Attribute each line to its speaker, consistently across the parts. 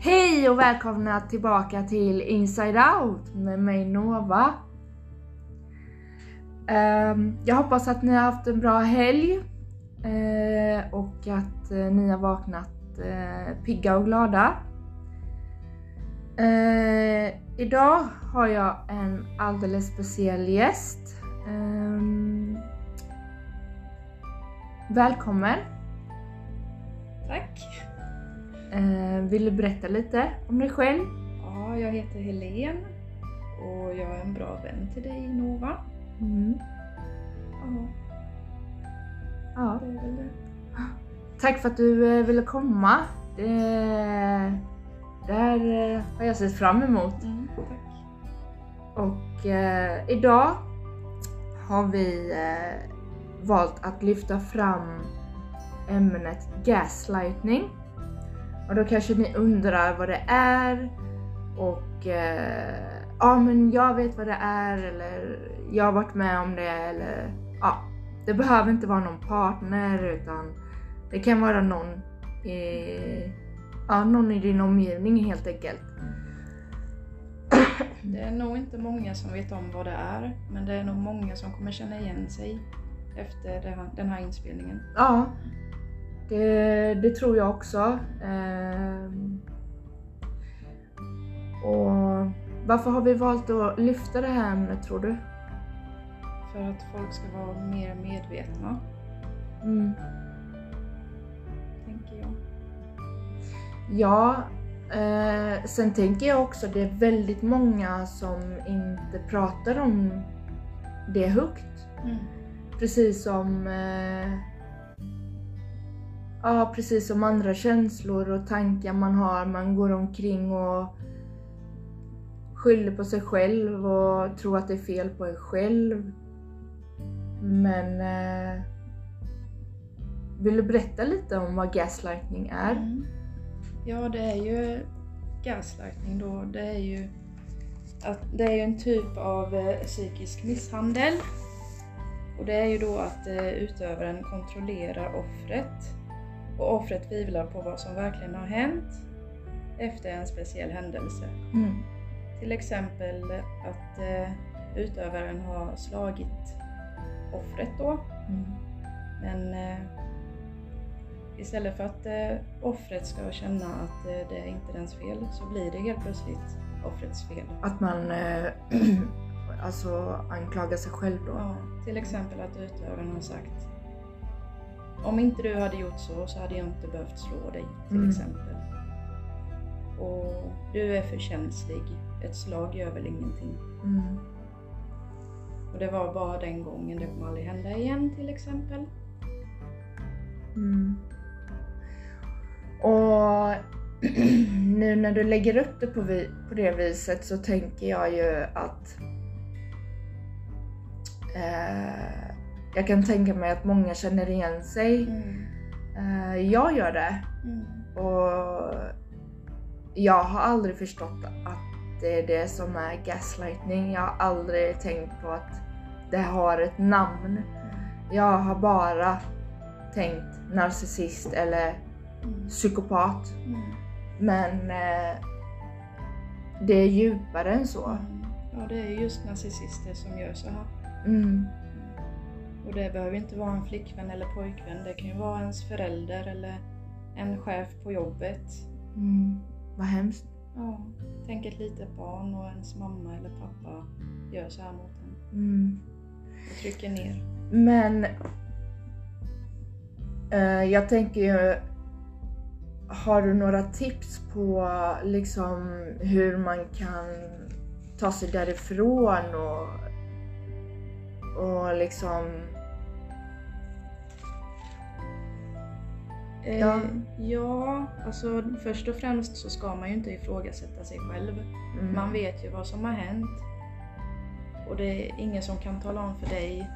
Speaker 1: Hej och välkomna tillbaka till Inside Out med mig Nova. Ehm, jag hoppas att ni har haft en bra helg eh, och att eh, ni har vaknat eh, pigga och glada. Idag har jag en alldeles speciell gäst. Ehm, välkommen!
Speaker 2: Tack!
Speaker 1: Eh, vill du berätta lite om dig själv?
Speaker 2: Ja, jag heter Helen och jag är en bra vän till dig Nova.
Speaker 1: Mm.
Speaker 2: Ja.
Speaker 1: ja.
Speaker 2: Det är väl det.
Speaker 1: Tack för att du eh, ville komma. Det, det här eh, har jag sett fram emot.
Speaker 2: Mm, tack.
Speaker 1: Och eh, idag har vi eh, valt att lyfta fram ämnet gaslightning. Och då kanske ni undrar vad det är och eh, ja men jag vet vad det är eller jag har varit med om det eller ja. Det behöver inte vara någon partner utan det kan vara någon i, ja, någon i din omgivning helt enkelt.
Speaker 2: Det är nog inte många som vet om vad det är men det är nog många som kommer känna igen sig efter den här inspelningen.
Speaker 1: Ja, det, det tror jag också. Eh, och varför har vi valt att lyfta det här ämnet tror du?
Speaker 2: För att folk ska vara mer medvetna.
Speaker 1: Mm.
Speaker 2: Tänker jag.
Speaker 1: Ja, eh, sen tänker jag också att det är väldigt många som inte pratar om det högt.
Speaker 2: Mm.
Speaker 1: Precis som eh, Ja, precis som andra känslor och tankar man har. Man går omkring och skyller på sig själv och tror att det är fel på en själv. Men eh, vill du berätta lite om vad gaslightning är?
Speaker 2: Mm. Ja, det är ju gaslightning då. Det är ju, att, det är ju en typ av eh, psykisk misshandel. Och det är ju då att eh, utövaren kontrollerar offret och offret tvivlar på vad som verkligen har hänt efter en speciell händelse.
Speaker 1: Mm.
Speaker 2: Till exempel att eh, utövaren har slagit offret då.
Speaker 1: Mm.
Speaker 2: Men eh, istället för att eh, offret ska känna att eh, det är inte dens fel så blir det helt plötsligt offrets fel.
Speaker 1: Att man eh, alltså anklagar sig själv då?
Speaker 2: Ja, till exempel att utövaren har sagt om inte du hade gjort så så hade jag inte behövt slå dig till
Speaker 1: mm.
Speaker 2: exempel. Och du är för känslig. Ett slag gör väl ingenting.
Speaker 1: Mm.
Speaker 2: Och det var bara den gången, det kommer aldrig hända igen till exempel.
Speaker 1: Mm. Och nu när du lägger upp det på, vi, på det viset så tänker jag ju att eh, jag kan tänka mig att många känner igen sig.
Speaker 2: Mm.
Speaker 1: Uh, jag gör det.
Speaker 2: Mm.
Speaker 1: Och jag har aldrig förstått att det är det som är gaslightning. Jag har aldrig tänkt på att det har ett namn.
Speaker 2: Mm.
Speaker 1: Jag har bara tänkt narcissist eller
Speaker 2: mm.
Speaker 1: psykopat.
Speaker 2: Mm.
Speaker 1: Men uh, det är djupare än så.
Speaker 2: Ja, det är just narcissister som gör så här.
Speaker 1: Mm.
Speaker 2: Och det behöver inte vara en flickvän eller pojkvän. Det kan ju vara ens förälder eller en chef på jobbet.
Speaker 1: Mm. Vad hemskt.
Speaker 2: Ja, tänk ett litet barn och ens mamma eller pappa gör så här mot en.
Speaker 1: Mm.
Speaker 2: Och trycker ner.
Speaker 1: Men uh, jag tänker ju, har du några tips på liksom hur man kan ta sig därifrån och, och liksom
Speaker 2: Ja. Eh, ja, alltså först och främst så ska man ju inte ifrågasätta sig själv.
Speaker 1: Mm.
Speaker 2: Man vet ju vad som har hänt. Och det är ingen som kan tala om för dig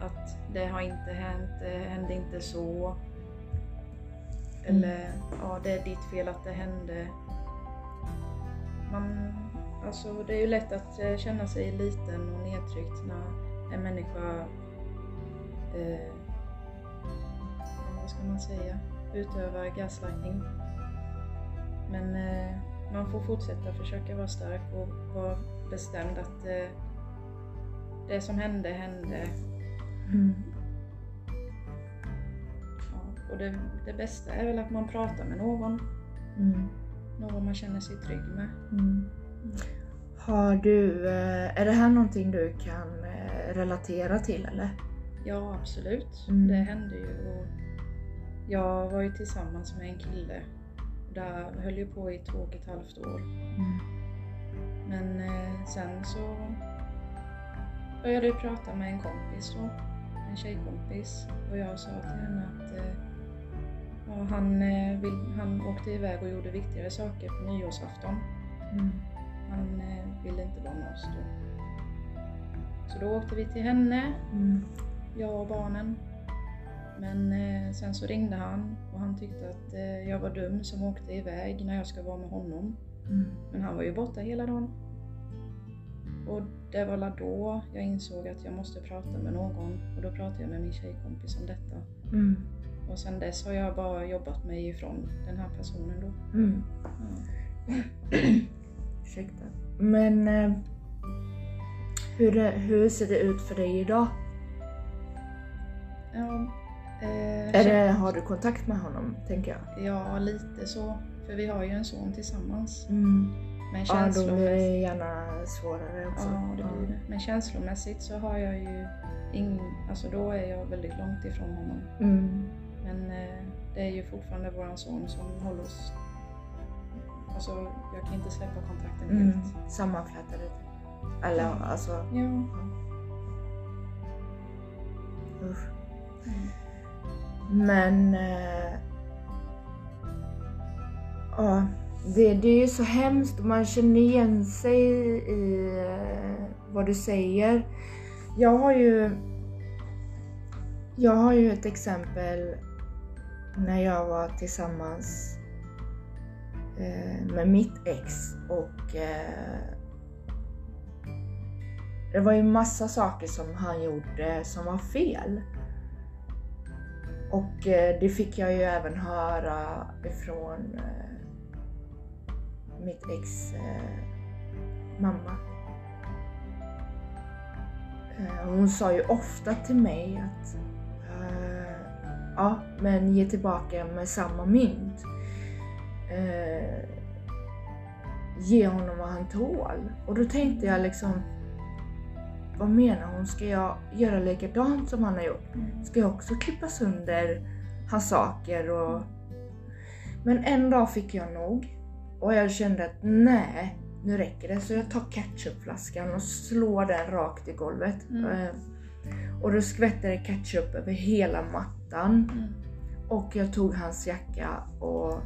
Speaker 2: att det har inte hänt, det hände inte så. Eller mm. ja, det är ditt fel att det hände. Man, alltså, det är ju lätt att eh, känna sig liten och nedtryckt när en människa eh, vad ska man säga, utövar gaslightning. Men eh, man får fortsätta försöka vara stark och vara bestämd att eh, det som hände, hände.
Speaker 1: Mm.
Speaker 2: Ja, och det, det bästa är väl att man pratar med någon.
Speaker 1: Mm.
Speaker 2: Någon man känner sig trygg med.
Speaker 1: Mm. Har du, eh, är det här någonting du kan eh, relatera till eller?
Speaker 2: Ja, absolut.
Speaker 1: Mm.
Speaker 2: Det hände ju. Och jag var ju tillsammans med en kille. Där höll ju på i två och ett halvt år.
Speaker 1: Mm.
Speaker 2: Men eh, sen så började jag prata med en kompis då, en tjejkompis. Och jag sa till henne att eh, ja, han, eh, vill, han åkte iväg och gjorde viktigare saker på nyårsafton.
Speaker 1: Mm.
Speaker 2: Han eh, ville inte vara med oss då. Så då åkte vi till henne,
Speaker 1: Mm.
Speaker 2: jag och barnen. Men eh, sen så ringde han och han tyckte att eh, jag var dum som åkte iväg när jag ska vara med honom.
Speaker 1: Mm.
Speaker 2: Men han var ju borta hela dagen. Och det var då jag insåg att jag måste prata med någon och då pratade jag med min tjejkompis om detta.
Speaker 1: Mm.
Speaker 2: Och sen dess har jag bara jobbat mig ifrån den här personen då.
Speaker 1: Mm.
Speaker 2: Ja.
Speaker 1: Ursäkta. Men eh, hur, hur ser det ut för dig idag?
Speaker 2: Ja, eh,
Speaker 1: det, har du kontakt med honom, tänker jag?
Speaker 2: ja, lite så. För vi har ju en son tillsammans.
Speaker 1: Mm.
Speaker 2: Men
Speaker 1: Ja, då blir det
Speaker 2: känslomässigt,
Speaker 1: gärna svårare också.
Speaker 2: ja, det blir det. Men känslomässigt så har jag ju ing, alltså då är jag väldigt långt ifrån honom.
Speaker 1: Mm.
Speaker 2: Men eh, det är ju fortfarande våran son som håller oss... Alltså jag kan inte släppa kontakten
Speaker 1: Mm.
Speaker 2: helt.
Speaker 1: Sammanflätade. Eller
Speaker 2: Ja.
Speaker 1: alltså,
Speaker 2: Ja.
Speaker 1: usch.
Speaker 2: Mm.
Speaker 1: Men... Eh, ja, det, det är ju så hemskt och man känner igen sig i eh, vad du säger. Jag har ju... Jag har ju ett exempel när jag var tillsammans eh, med mitt ex och det var ju massa saker som han gjorde som var fel. Och eh, det fick jag ju även höra ifrån eh, mitt ex eh, mamma. Hon sa ju ofta till mig att ja, men ge tillbaka med samma mynt. Ge honom vad han tål. Och då tänkte jag liksom, vad menar hon? Ska jag göra likadant som han har gjort?
Speaker 2: Mm.
Speaker 1: ska jag också klippa sönder hans saker och... Men en dag fick jag nog och jag kände att nej, nu räcker det. Så jag tar ketchupflaskan och slår den rakt i golvet.
Speaker 2: Mm.
Speaker 1: Eh, Och då skvätter det ketchup över hela mattan.
Speaker 2: Mm.
Speaker 1: Och jag tog hans jacka och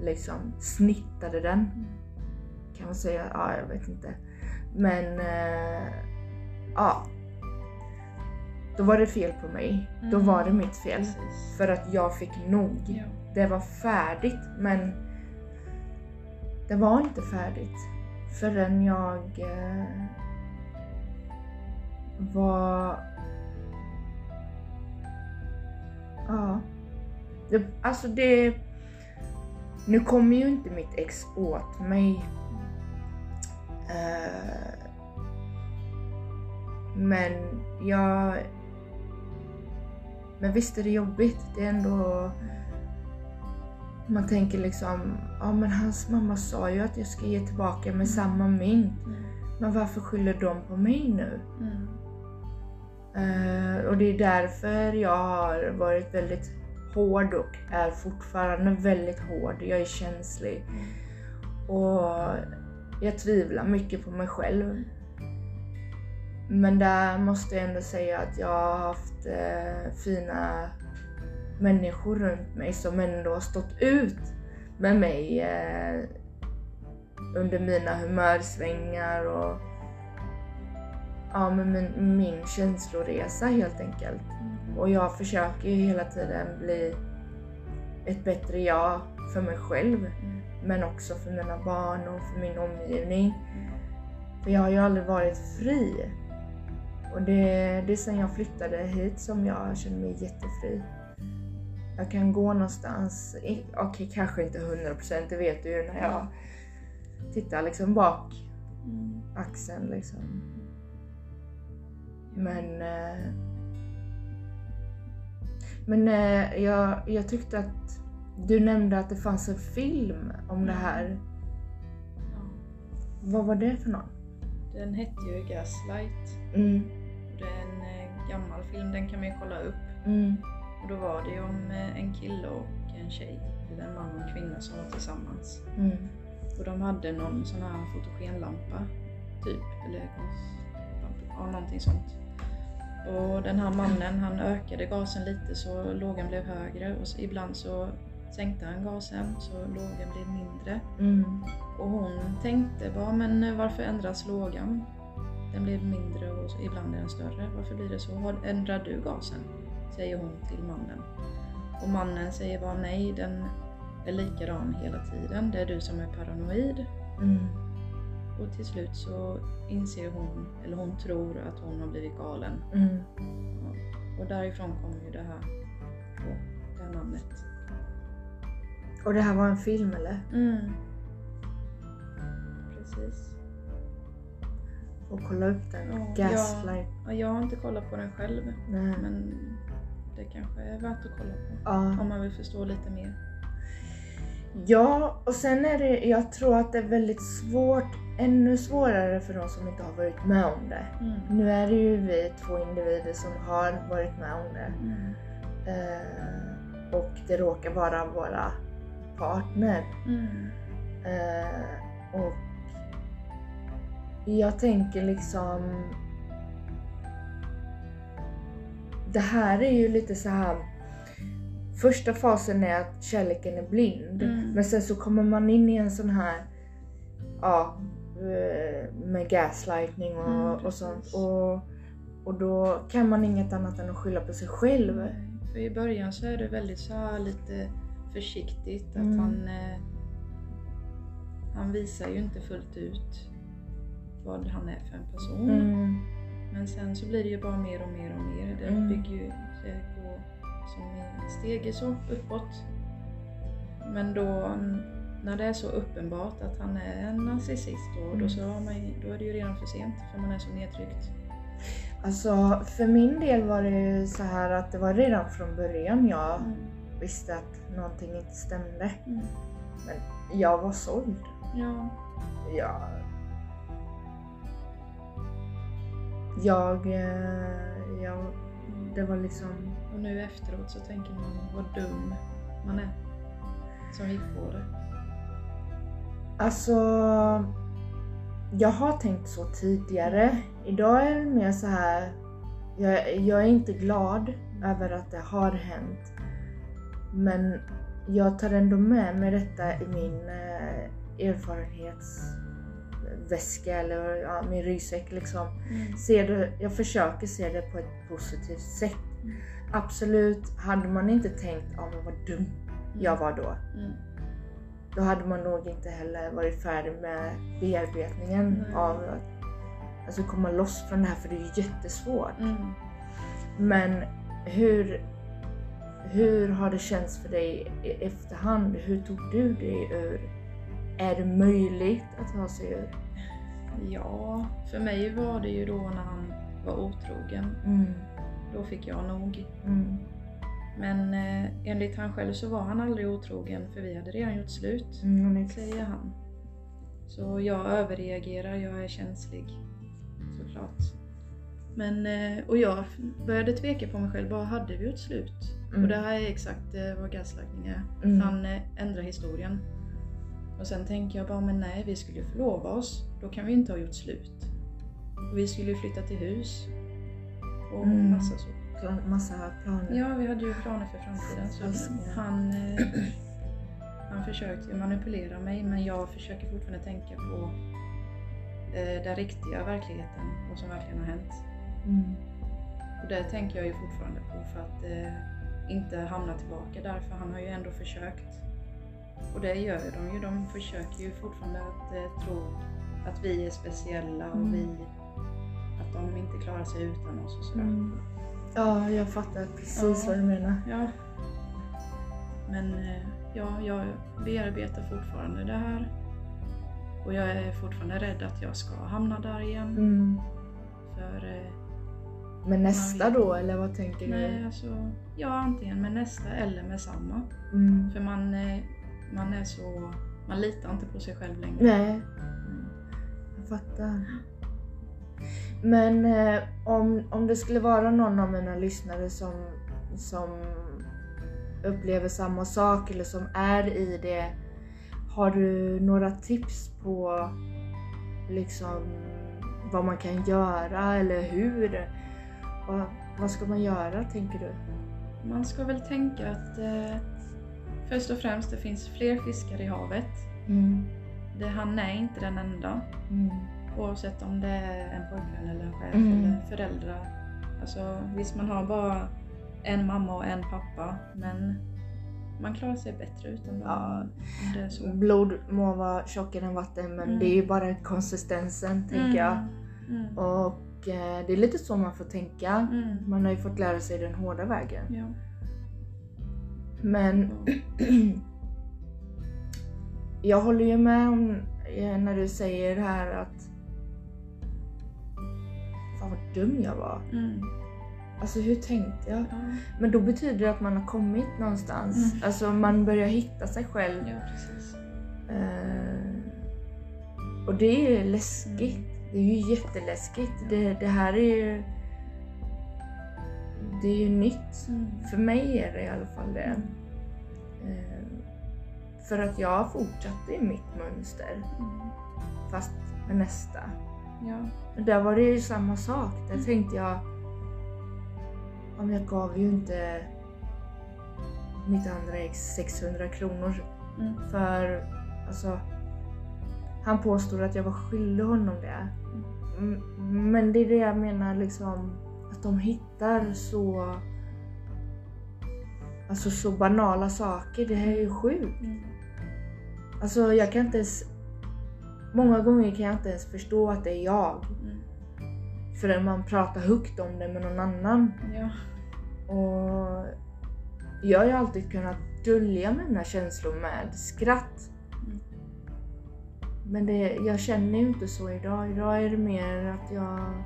Speaker 1: liksom snittade den. Kan man säga? Ja, jag vet inte. Men eh, ja. Då var det fel på mig. Då
Speaker 2: Mm.
Speaker 1: var det mitt fel.
Speaker 2: Precis.
Speaker 1: För att jag fick nog.
Speaker 2: Ja.
Speaker 1: Det var färdigt men det var inte färdigt förrän jag eh, var... Ja. Det, alltså det... Nu kommer ju inte mitt ex åt mig. Eh, men jag... Men visst är det jobbigt. Det är ändå... Man tänker liksom, ja men hans mamma sa ju att jag ska ge tillbaka med samma mynt.
Speaker 2: Mm.
Speaker 1: Men varför skyller de på mig nu?
Speaker 2: Mm.
Speaker 1: Eh, och det är därför jag har varit väldigt hård och är fortfarande väldigt hård. Jag är känslig. Och jag tvivlar mycket på mig själv. Men där måste jag ändå säga att jag har haft eh, fina människor runt mig som ändå har stått ut med mig eh, under mina humörsvängar och ja, med min, min känsloresa helt enkelt.
Speaker 2: Mm.
Speaker 1: Och jag försöker ju hela tiden bli ett bättre jag för mig själv.
Speaker 2: Mm.
Speaker 1: Men också för mina barn och för min omgivning. För jag har ju aldrig varit fri. Och det, det är sen jag flyttade hit som jag känner mig jättefri. Jag kan gå någonstans, okej kanske inte 100% det vet du ju när jag tittar liksom bak
Speaker 2: Mm.
Speaker 1: axeln liksom. Men... Eh, men eh, jag, jag tyckte att du nämnde att det fanns en film om det här.
Speaker 2: Ja.
Speaker 1: Vad var det för någon?
Speaker 2: Den hette ju Gaslight.
Speaker 1: Mm,
Speaker 2: Är en eh, gammal film, den kan man ju kolla upp.
Speaker 1: mm,
Speaker 2: Och då var det ju om eh, en kille och en tjej, eller en man och en kvinna som var tillsammans.
Speaker 1: mm,
Speaker 2: Och de hade någon sån här fotogenlampa, typ, eller konstlampa, ja någonting sånt. Och den här mannen han ökade gasen lite så lågan blev högre och så, ibland så sänkte han gasen så lågan blev mindre.
Speaker 1: mm,
Speaker 2: Och hon tänkte bara, men varför ändras lågan? Den blev mindre och ibland är den större. Varför blir det så? Ändrar du gasen? Säger hon till mannen. Och mannen säger bara nej, den är likadan hela tiden. Det är du som är paranoid.
Speaker 1: mm.
Speaker 2: Och till slut så inser hon, eller hon tror att hon har blivit galen.
Speaker 1: mm.
Speaker 2: Och därifrån kommer ju det här, då, det här namnet.
Speaker 1: Och det här var en film eller?
Speaker 2: Mm. Precis.
Speaker 1: Och kolla upp den.
Speaker 2: Ja,
Speaker 1: Gaslight.
Speaker 2: Ja, jag har inte kollat på den själv,
Speaker 1: Nej.
Speaker 2: men det kanske är värt att kolla på.
Speaker 1: Ja.
Speaker 2: Om man vill förstå lite mer.
Speaker 1: Ja, och sen är det, jag tror att det är väldigt svårt, ännu svårare för de som inte har varit med om det.
Speaker 2: Mm.
Speaker 1: Nu är det ju vi två individer som har varit med om det.
Speaker 2: Mm.
Speaker 1: Eh, och det råkar vara våra partner.
Speaker 2: Mm.
Speaker 1: Eh, och jag tänker liksom... Det här är ju lite så här. Första fasen är att kärleken är blind.
Speaker 2: Mm.
Speaker 1: Men sen så kommer man in i en sån här... Ja, eh, med gaslightning och,
Speaker 2: Mm,
Speaker 1: och sånt. Och, och då kan man inget annat än att skylla på sig själv.
Speaker 2: För i början så är det väldigt så här lite försiktigt att
Speaker 1: Mm.
Speaker 2: han eh, han visar ju inte fullt ut vad han är för en person.
Speaker 1: Mm.
Speaker 2: Men sen så blir det ju bara mer och mer och mer. Det
Speaker 1: Mm.
Speaker 2: bygger ju sig på som i steg så uppåt. Men då mm, när det är så uppenbart att han är en narcissist då,
Speaker 1: Mm.
Speaker 2: då, så har man, då är det ju redan för sent för man är så nedtryckt.
Speaker 1: Alltså för min del var det ju så här att det var redan från början jag visste att någonting inte stämde.
Speaker 2: Mm.
Speaker 1: Men jag var såld.
Speaker 2: Ja.
Speaker 1: Jag... Jag... eh, jag det var liksom...
Speaker 2: Och nu efteråt så tänker man vad dum man är som gick på det.
Speaker 1: Alltså... Jag har tänkt så tidigare. Idag är det mer så här... Jag, jag är inte glad över att det har hänt. Men jag tar ändå med mig detta i min eh, erfarenhetsväska eller ja, min ryggsäck liksom.
Speaker 2: Mm.
Speaker 1: Ser det, jag försöker se det på ett positivt sätt.
Speaker 2: Mm.
Speaker 1: Absolut, hade man inte tänkt ja men vad dum jag var då.
Speaker 2: Mm.
Speaker 1: Då hade man nog inte heller varit färdig med bearbetningen
Speaker 2: Nej.
Speaker 1: av att alltså komma loss från det här för det är ju jättesvårt.
Speaker 2: Mm.
Speaker 1: Men hur, hur har det känts för dig i efterhand? Hur tog du dig ur? Är det möjligt att ta sig ur?
Speaker 2: Ja, för mig var det ju då när han var otrogen.
Speaker 1: Mm,
Speaker 2: Då fick jag nog.
Speaker 1: mm,
Speaker 2: Men eh, enligt han själv så var han aldrig otrogen för vi hade redan gjort slut,
Speaker 1: mm,
Speaker 2: säger han. Så jag överreagerar, jag är känslig. Såklart. Men, eh, och jag började tveka på mig själv, bara hade vi gjort slut?
Speaker 1: Mm.
Speaker 2: Och det här är exakt eh, vad gaslighting är.
Speaker 1: Mm.
Speaker 2: Han eh, ändrar historien. Och sen tänker jag bara, men nej vi skulle ju förlova oss. Då kan vi inte ha gjort slut. Och vi skulle ju flytta till hus. Och
Speaker 1: Mm.
Speaker 2: massa så.
Speaker 1: Pla- Massa planer.
Speaker 2: Ja, vi hade ju planer för framtiden. Så han, eh, han försökte manipulera mig men jag försöker fortfarande tänka på eh, den riktiga verkligheten, vad som verkligen har hänt.
Speaker 1: Mm.
Speaker 2: Och det tänker jag ju fortfarande på för att eh, inte hamna tillbaka där för han har ju ändå försökt. Och det gör ju de ju. De försöker ju fortfarande att eh, tro att vi är speciella och
Speaker 1: Mm.
Speaker 2: vi, att de inte klarar sig utan oss och sådär.
Speaker 1: Mm. Ja, jag fattar precis
Speaker 2: Ja.
Speaker 1: vad du menar.
Speaker 2: Ja. Men eh, ja, jag bearbetar fortfarande det här. Och jag är fortfarande rädd att jag ska hamna där igen.
Speaker 1: Mm.
Speaker 2: För eh,
Speaker 1: Men nästa då, eller vad tänker du?
Speaker 2: nej, alltså, ja, antingen med nästa eller med samma.
Speaker 1: Mm.
Speaker 2: För man, eh, man är så... Man litar inte på sig själv längre.
Speaker 1: Nej,
Speaker 2: Mm.
Speaker 1: jag fattar. Men eh, om, om det skulle vara någon av mina lyssnare som, som upplever samma sak eller som är i det. Har du några tips på liksom vad man kan göra eller hur? Vad, vad ska man göra tänker du?
Speaker 2: Man ska väl tänka att eh, först och främst det finns fler fiskar i havet.
Speaker 1: Mm.
Speaker 2: Det, han är inte den enda.
Speaker 1: Mm.
Speaker 2: Oavsett om det är en pojkvän eller en chef
Speaker 1: Mm.
Speaker 2: eller föräldrar. Alltså visst man har bara en mamma och en pappa men man klarar sig bättre utan dem.
Speaker 1: Ja.
Speaker 2: det är så.
Speaker 1: Blod må vara tjockare än vatten men
Speaker 2: Mm.
Speaker 1: det är ju bara konsistensen tänker jag.
Speaker 2: Mm.
Speaker 1: Och eh, det är lite så man får tänka.
Speaker 2: Mm.
Speaker 1: Man har ju fått lära sig den hårda vägen.
Speaker 2: Ja.
Speaker 1: Men
Speaker 2: Ja.
Speaker 1: jag håller ju med om eh, när du säger det här att Fan vad dum jag var.
Speaker 2: Mm.
Speaker 1: Alltså hur tänkte jag?
Speaker 2: Ja.
Speaker 1: Men då betyder det att man har kommit någonstans.
Speaker 2: Mm.
Speaker 1: Alltså man börjar hitta sig själv.
Speaker 2: ja.
Speaker 1: Eh, och det är läskigt.
Speaker 2: Mm.
Speaker 1: Det är ju jätteläskigt. Det, det här är ju... Det är ju nytt.
Speaker 2: Mm.
Speaker 1: För mig är det i alla fall det.
Speaker 2: Mm.
Speaker 1: Eh, för att jag fortsatte i mitt mönster.
Speaker 2: Mm.
Speaker 1: Fast med nästa.
Speaker 2: Ja.
Speaker 1: Men där var det ju samma sak. Där
Speaker 2: Mm.
Speaker 1: tänkte jag... Om jag gav ju inte mitt andra ex 600 kronor
Speaker 2: Mm.
Speaker 1: För alltså, han påstod att jag var skyldig honom det. Men det är det jag menar liksom, de hittar så Alltså så banala saker, det här är ju sjukt.
Speaker 2: Mm.
Speaker 1: Alltså jag kan inte ens Många gånger kan jag inte ens förstå att det är jag.
Speaker 2: Mm.
Speaker 1: Förrän man pratar högt om det med någon annan.
Speaker 2: Ja.
Speaker 1: Och jag har ju alltid kunnat dölja mina känslor med skratt.
Speaker 2: Mm.
Speaker 1: Men det, jag känner ju inte så idag. Idag är det mer att jag...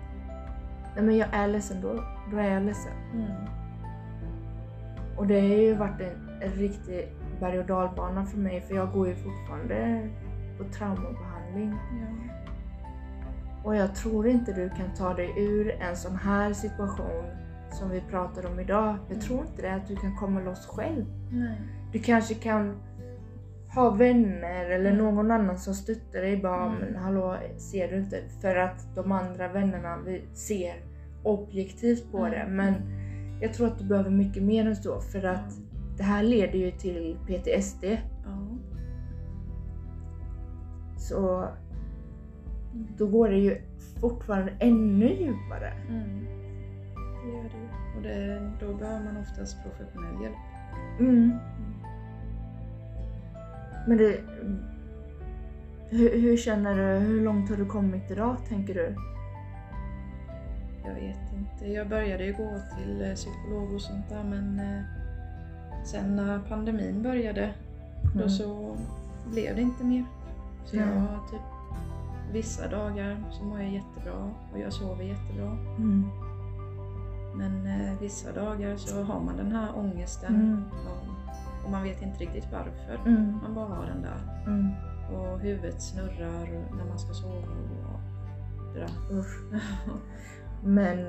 Speaker 1: Nej men jag är ledsen då. Då är jag ledsen.
Speaker 2: Mm.
Speaker 1: Och det har ju varit en, en riktig berg och dalbana för mig för jag går ju fortfarande på traumabehandling.
Speaker 2: Ja.
Speaker 1: Och jag tror inte du kan ta dig ur en sån här situation som vi pratar om idag. Jag tror inte det, att du kan komma loss själv.
Speaker 2: Nej.
Speaker 1: Du kanske kan ha vänner eller
Speaker 2: Mm.
Speaker 1: någon annan som stöttar dig. Bara,
Speaker 2: Mm.
Speaker 1: men hallå, ser du inte? För att de andra vännerna vi ser objektivt på
Speaker 2: Mm.
Speaker 1: det. Men jag tror att du behöver mycket mer än så. För att det här leder ju till PTSD. Så då går det ju fortfarande ännu djupare.
Speaker 2: Mm. Det gör det. Och det, då behöver man oftast professionell hjälp.
Speaker 1: Men det... Hur, hur känner du? Hur långt har du kommit idag, tänker du?
Speaker 2: Jag vet inte. Jag började ju gå till eh, psykolog och sånt där men eh, sen när pandemin började då
Speaker 1: Mm.
Speaker 2: så blev det inte mer. Så jag har typ vissa dagar så mår jag jättebra och jag sover jättebra.
Speaker 1: Mm.
Speaker 2: Men eh, vissa dagar så har man den här ångesten
Speaker 1: Mm.
Speaker 2: och, och man vet inte riktigt varför.
Speaker 1: Mm.
Speaker 2: Man bara har den där
Speaker 1: Mm.
Speaker 2: och huvudet snurrar när man ska sova och det där.
Speaker 1: Usch. Men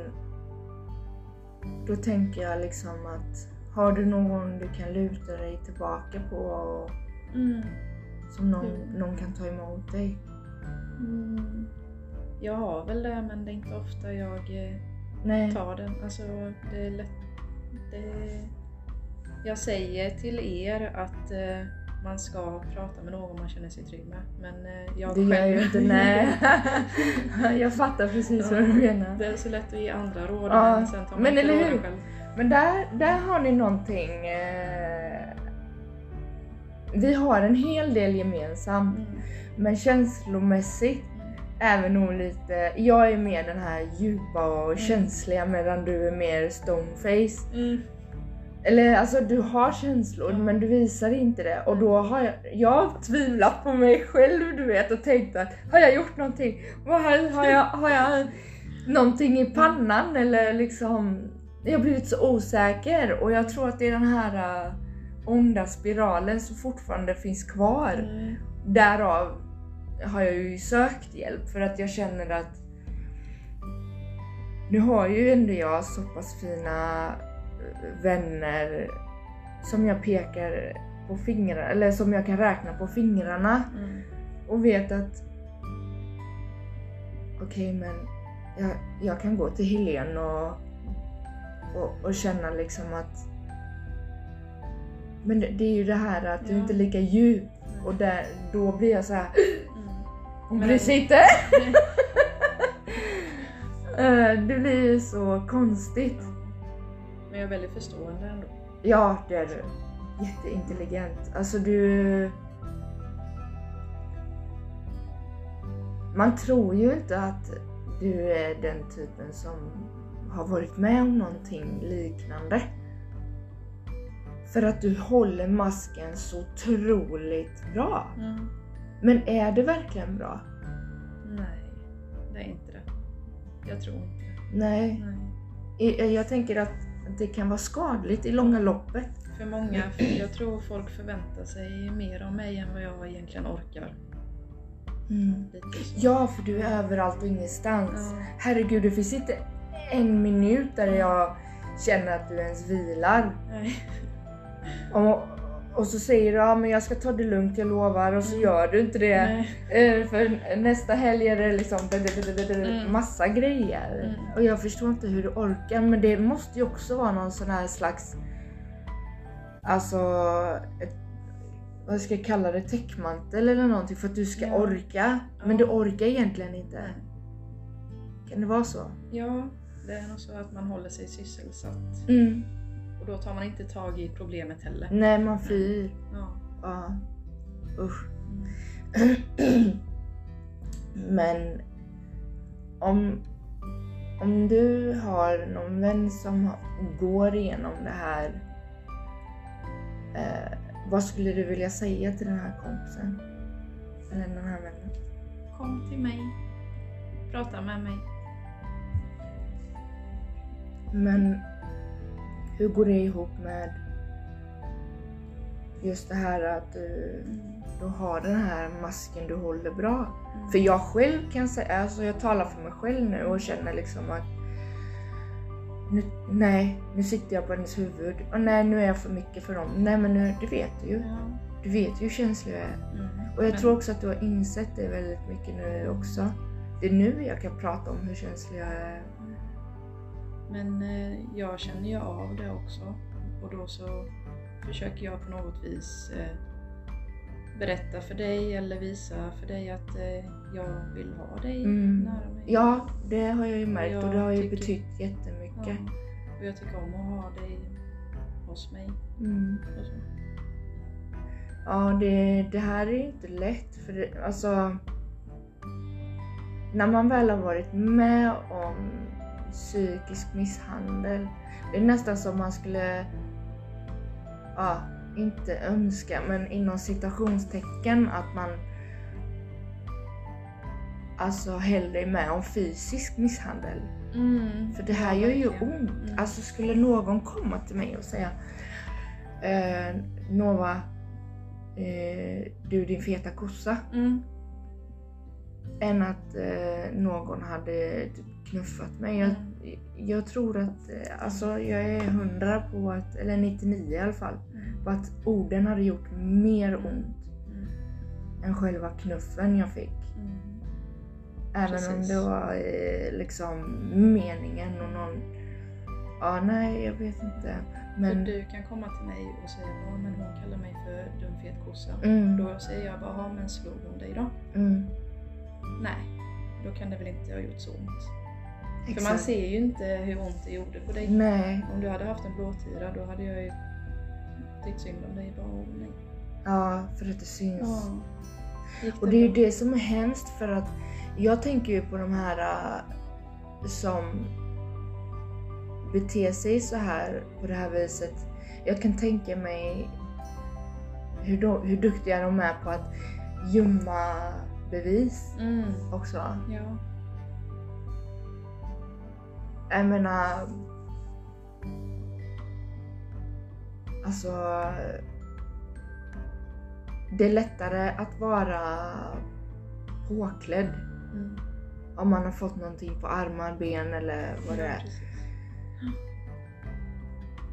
Speaker 1: då tänker jag liksom att har du någon du kan luta dig tillbaka på och
Speaker 2: Mm.
Speaker 1: som någon, någon kan ta emot dig?
Speaker 2: Mm. Jag har väl det men det är inte ofta jag eh,
Speaker 1: Nej.
Speaker 2: tar den. Alltså det är lätt. Det... Jag säger till er att eh, man ska prata med någon man känner sig trygg med. Men eh, jag
Speaker 1: Det gör
Speaker 2: själv...
Speaker 1: jag inte, nej. jag fattar precis vad du menar.
Speaker 2: Det är så lätt att ge andra råd
Speaker 1: Ja,
Speaker 2: men sen tar man
Speaker 1: men
Speaker 2: inte
Speaker 1: eller hur?
Speaker 2: själv.
Speaker 1: Men där, där har ni någonting. Eh, vi har en hel del gemensamt.
Speaker 2: Mm.
Speaker 1: Men känslomässigt är vi nog lite... Jag är mer den här djupa och
Speaker 2: Mm.
Speaker 1: känsliga medan du är mer stoneface.
Speaker 2: Mm.
Speaker 1: Eller alltså du har känslor men du visar inte det och då har jag, jag har tvivlat på mig själv du vet och tänkt att har jag gjort någonting? Vad har, har, jag, har jag någonting i pannan eller liksom jag har blivit så osäker och jag tror att det är den här uh, onda spiralen som fortfarande finns kvar.
Speaker 2: Mm.
Speaker 1: Därav har jag ju sökt hjälp för att jag känner att nu har ju ändå jag så pass fina vänner som jag pekar på fingrarna, eller som jag kan räkna på fingrarna
Speaker 2: Mm.
Speaker 1: och vet att okej men jag, jag kan gå till Helene och, och, och känna liksom att men det, det är ju det här att du
Speaker 2: Ja.
Speaker 1: inte är lika djup och där, då blir jag så här
Speaker 2: Mm.
Speaker 1: inte. Eh, det blir ju så konstigt.
Speaker 2: Men jag är väldigt förstående ändå.
Speaker 1: Ja, det är du. Jätteintelligent. Alltså du... Man tror ju inte att du är den typen som har varit med om någonting liknande. För att du håller masken så otroligt bra.
Speaker 2: Mm.
Speaker 1: Men är det verkligen bra?
Speaker 2: Nej, det är inte det. Jag tror inte det.
Speaker 1: Nej.
Speaker 2: Nej.
Speaker 1: Jag tänker att det kan vara skadligt i långa loppet.
Speaker 2: För många, för jag tror folk förväntar sig mer av mig än vad jag egentligen orkar. Så.
Speaker 1: Ja, för du är överallt och ingenstans.
Speaker 2: Ja.
Speaker 1: Herregud, det finns inte en minut där jag känner att du ens vilar.
Speaker 2: Nej.
Speaker 1: Och, och så säger du ja men jag ska ta det lugnt, jag lovar. Och så gör du inte det.
Speaker 2: Nej.
Speaker 1: Eh, För nästa helg är det liksom
Speaker 2: Mm.
Speaker 1: massa grejer.
Speaker 2: Mm.
Speaker 1: Och jag förstår inte hur du orkar. Men det måste ju också vara någon sån här slags... Alltså... Ett, vad ska jag kalla det? Täckmantel eller någonting för att du ska
Speaker 2: Ja.
Speaker 1: orka. Men du orkar egentligen inte. Kan det vara så?
Speaker 2: Ja, det är nog så att man håller sig sysselsatt.
Speaker 1: Mm.
Speaker 2: Och då tar man inte tag i problemet heller.
Speaker 1: Nej, man flyr.
Speaker 2: Ja.
Speaker 1: Ja. Usch.
Speaker 2: Mm.
Speaker 1: Men om, om du har någon vän som går igenom det här. Eh, vad skulle du vilja säga till den här kompisen? Eller den här vännen?
Speaker 2: Kom till mig. Prata med mig.
Speaker 1: Men hur går det ihop med just det här att du, du har den här masken du håller bra?
Speaker 2: Mm.
Speaker 1: För jag själv kan säga, alltså jag talar för mig själv nu och känner liksom att nu, nej, nu sitter jag på hennes huvud och nej nu är jag för mycket för dem. Nej men nu, du vet du ju.
Speaker 2: Ja.
Speaker 1: Du vet ju hur känslig jag är.
Speaker 2: Mm.
Speaker 1: Och jag
Speaker 2: Men-
Speaker 1: tror också att du har insett det väldigt mycket nu också. Det är nu jag kan prata om hur känslig jag är.
Speaker 2: Men eh, jag känner ju av det också. Och då så försöker jag på något vis eh, berätta för dig eller visa för dig att eh, jag vill ha dig
Speaker 1: Mm.
Speaker 2: nära mig.
Speaker 1: Ja, det har jag ju märkt och
Speaker 2: Jag
Speaker 1: det har ju
Speaker 2: tycker-
Speaker 1: betytt jättemycket.
Speaker 2: Ja. Och jag tycker om att ha dig hos mig.
Speaker 1: Mm.
Speaker 2: Och.
Speaker 1: Ja, det, det här är inte lätt för det, alltså när man väl har varit med om psykisk misshandel, det är nästan som man skulle, ja, inte önska, men inom citationstecken att man alltså hellre är med om fysisk misshandel.
Speaker 2: Mm.
Speaker 1: För det här gör ju ont.
Speaker 2: Mm.
Speaker 1: Alltså skulle någon komma till mig och säga eh, Nova, eh, du din feta kossa.
Speaker 2: Mm.
Speaker 1: Än att eh, någon hade typ knuffat mig. Jag, jag tror att, eh, alltså jag är hundra på att, eller 99 i alla fall,
Speaker 2: Mm.
Speaker 1: på att orden hade gjort mer ont
Speaker 2: Mm.
Speaker 1: än själva knuffen jag fick.
Speaker 2: Mm.
Speaker 1: Även om
Speaker 2: Precis.
Speaker 1: det var eh, liksom meningen och någon... Ja, nej, jag vet inte. Men...
Speaker 2: För du kan komma till mig och säga ja men hon kallar mig för dum fet kossa.
Speaker 1: Mm,
Speaker 2: Då säger jag bara, ja men slog hon dig då?
Speaker 1: mm,
Speaker 2: Nej, då kan det väl inte ha gjort så ont. För man
Speaker 1: exakt.
Speaker 2: ser ju inte hur ont det gjorde på dig.
Speaker 1: Nej,
Speaker 2: Om du hade haft en blåtira då hade jag ju tyckt synd om dig. Bara, åh, nej.
Speaker 1: ja, för att det syns.
Speaker 2: Ja. Gick
Speaker 1: Och det är ju det som är hemskt för att jag tänker ju på de här äh, som beter sig så här på det här viset. jag kan tänka mig hur, de, hur duktiga de är på att gömma bevis
Speaker 2: Mm.
Speaker 1: också.
Speaker 2: Ja.
Speaker 1: Jag menar... Alltså... Det är lättare att vara påklädd
Speaker 2: Mm.
Speaker 1: om man har fått någonting på armar, ben eller vad det är.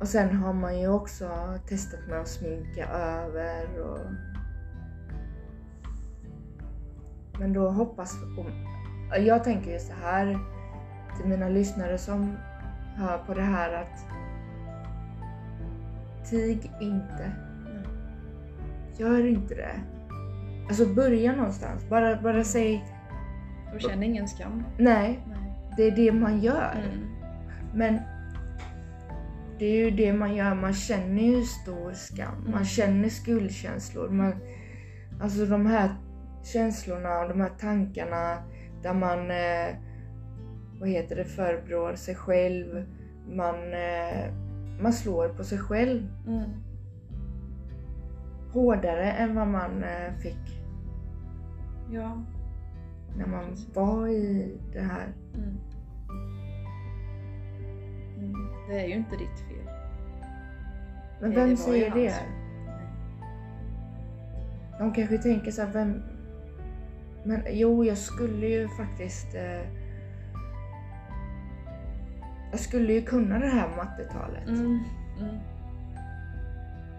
Speaker 1: Och sen har man ju också testat med att sminka över och... Men då hoppas... Jag tänker ju så här till mina lyssnare som hör på det här att tig inte. Gör inte det. Alltså börja någonstans. Bara, bara säg
Speaker 2: Och känner ingen skam.
Speaker 1: nej,
Speaker 2: Nej.
Speaker 1: det är det man gör.
Speaker 2: Mm.
Speaker 1: Men det är ju det man gör, man känner ju stor skam, man
Speaker 2: Mm.
Speaker 1: känner skuldkänslor. Man, alltså de här känslorna och de här tankarna där man, eh, vad heter det, förbrår sig själv. Man, eh, man slår på sig själv
Speaker 2: Mm.
Speaker 1: hårdare än vad man eh, fick
Speaker 2: Ja.
Speaker 1: när man var i det här.
Speaker 2: Mm. Mm. Det är ju inte ditt fel.
Speaker 1: Men vem
Speaker 2: det
Speaker 1: säger det?
Speaker 2: hans.
Speaker 1: De kanske tänker så här, vem... Men jo, jag skulle ju faktiskt... Eh... Jag skulle ju kunna det här mattetalet.
Speaker 2: Mm. Mm.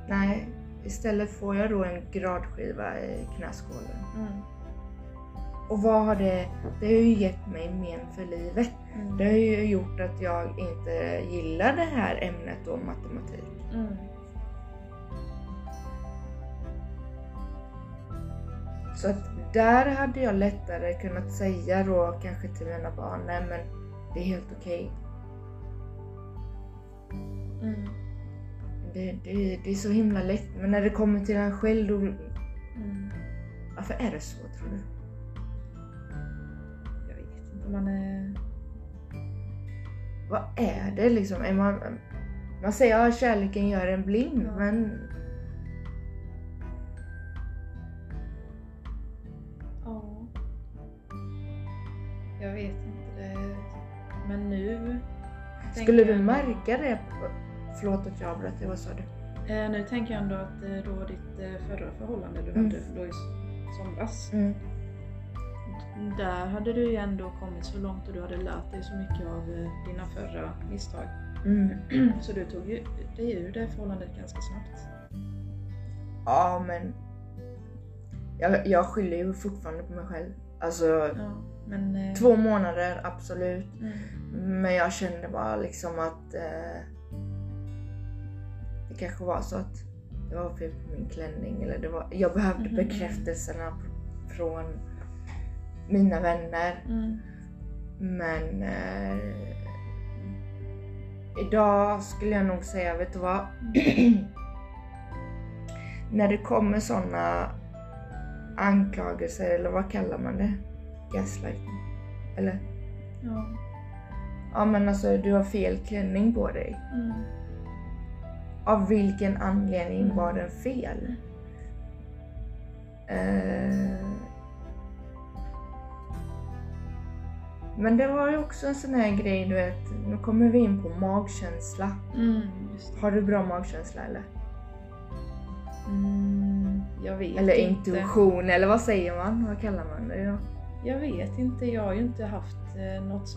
Speaker 1: Nej, istället får jag då en gradskiva i knäskålen.
Speaker 2: Mm.
Speaker 1: Och vad har det... Det har ju gett mig men för livet.
Speaker 2: Mm.
Speaker 1: Det har ju gjort att jag inte gillar det här ämnet då, matematik.
Speaker 2: Mm.
Speaker 1: Så att där hade jag lättare kunnat säga då kanske till mina barn, nej men det är helt okej.
Speaker 2: Mm.
Speaker 1: Det, det, det är så himla lätt, men när det kommer till en själv då...
Speaker 2: Mm.
Speaker 1: Varför är det så tror du?
Speaker 2: Jag vet inte. Man är...
Speaker 1: Vad är det liksom? Är man, man säger att kärleken gör en blind,
Speaker 2: Ja.
Speaker 1: men skulle du märka det? Förlåt att jag avbröt dig, vad sa du?
Speaker 2: Eh, nu tänker jag ändå att eh, då ditt eh, förra förhållande du
Speaker 1: Mm.
Speaker 2: hade då i somras.
Speaker 1: Mm.
Speaker 2: Där hade du ju ändå kommit så långt och du hade lärt dig så mycket av eh, dina förra misstag.
Speaker 1: Mm.
Speaker 2: Så du tog ju dig ur det förhållandet ganska snabbt.
Speaker 1: Ja, men jag, jag skyller ju fortfarande på mig själv. Alltså,
Speaker 2: Ja, men... eh,
Speaker 1: två månader, absolut.
Speaker 2: Mm,
Speaker 1: Men jag kände bara liksom att eh, det kanske var så att det var fel på min klänning eller det var, jag behövde
Speaker 2: Mhm.
Speaker 1: bekräftelserna från mina vänner.
Speaker 2: mm,
Speaker 1: Men eh, idag skulle jag nog säga, vet du vad? När det kommer såna anklagelser eller vad kallar man det? Gaslighting? Eller?
Speaker 2: ja,
Speaker 1: Ja men alltså du har fel klänning på dig.
Speaker 2: mm,
Speaker 1: Av vilken anledning
Speaker 2: Mm.
Speaker 1: var den fel? Eh, men det var ju också en sån här grej du vet, nu kommer vi in på magkänsla.
Speaker 2: mm.
Speaker 1: Har du bra magkänsla eller?
Speaker 2: Mm, jag vet
Speaker 1: Eller
Speaker 2: inte.
Speaker 1: intuition eller vad säger man? Vad kallar man det då?
Speaker 2: Jag vet inte, jag har ju inte haft eh, något,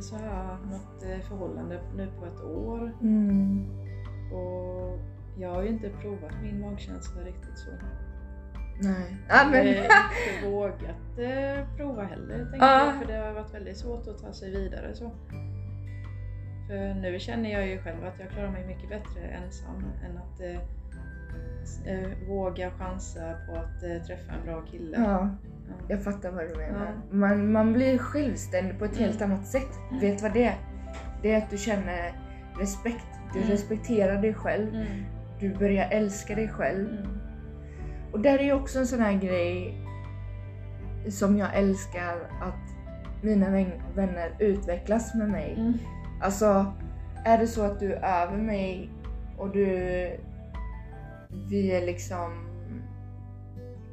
Speaker 2: så här, något eh, förhållande nu på ett år.
Speaker 1: Mm.
Speaker 2: Och jag har ju inte provat min magkänsla riktigt så.
Speaker 1: Nej. Men...
Speaker 2: Jag har inte vågat eh, prova heller tänker
Speaker 1: Ja.
Speaker 2: jag, för det har varit väldigt svårt att ta sig vidare så. För nu känner jag ju själv att jag klarar mig mycket bättre ensam än att eh, eh, våga chansa på att eh, träffa en bra kille.
Speaker 1: ja,
Speaker 2: Ja.
Speaker 1: jag fattar vad du menar.
Speaker 2: Ja.
Speaker 1: Man, man blir självständig på ett
Speaker 2: Mm.
Speaker 1: helt annat sätt.
Speaker 2: Mm.
Speaker 1: Vet vad det är? Det är att du känner respekt. Du
Speaker 2: Mm.
Speaker 1: respekterar dig själv.
Speaker 2: Mm.
Speaker 1: Du börjar älska dig själv.
Speaker 2: Mm.
Speaker 1: Och där är ju också en sån här grej som jag älskar att mina vän- vänner utvecklas med mig.
Speaker 2: Mm.
Speaker 1: Alltså, är det så att du är över mig och du... Vi är liksom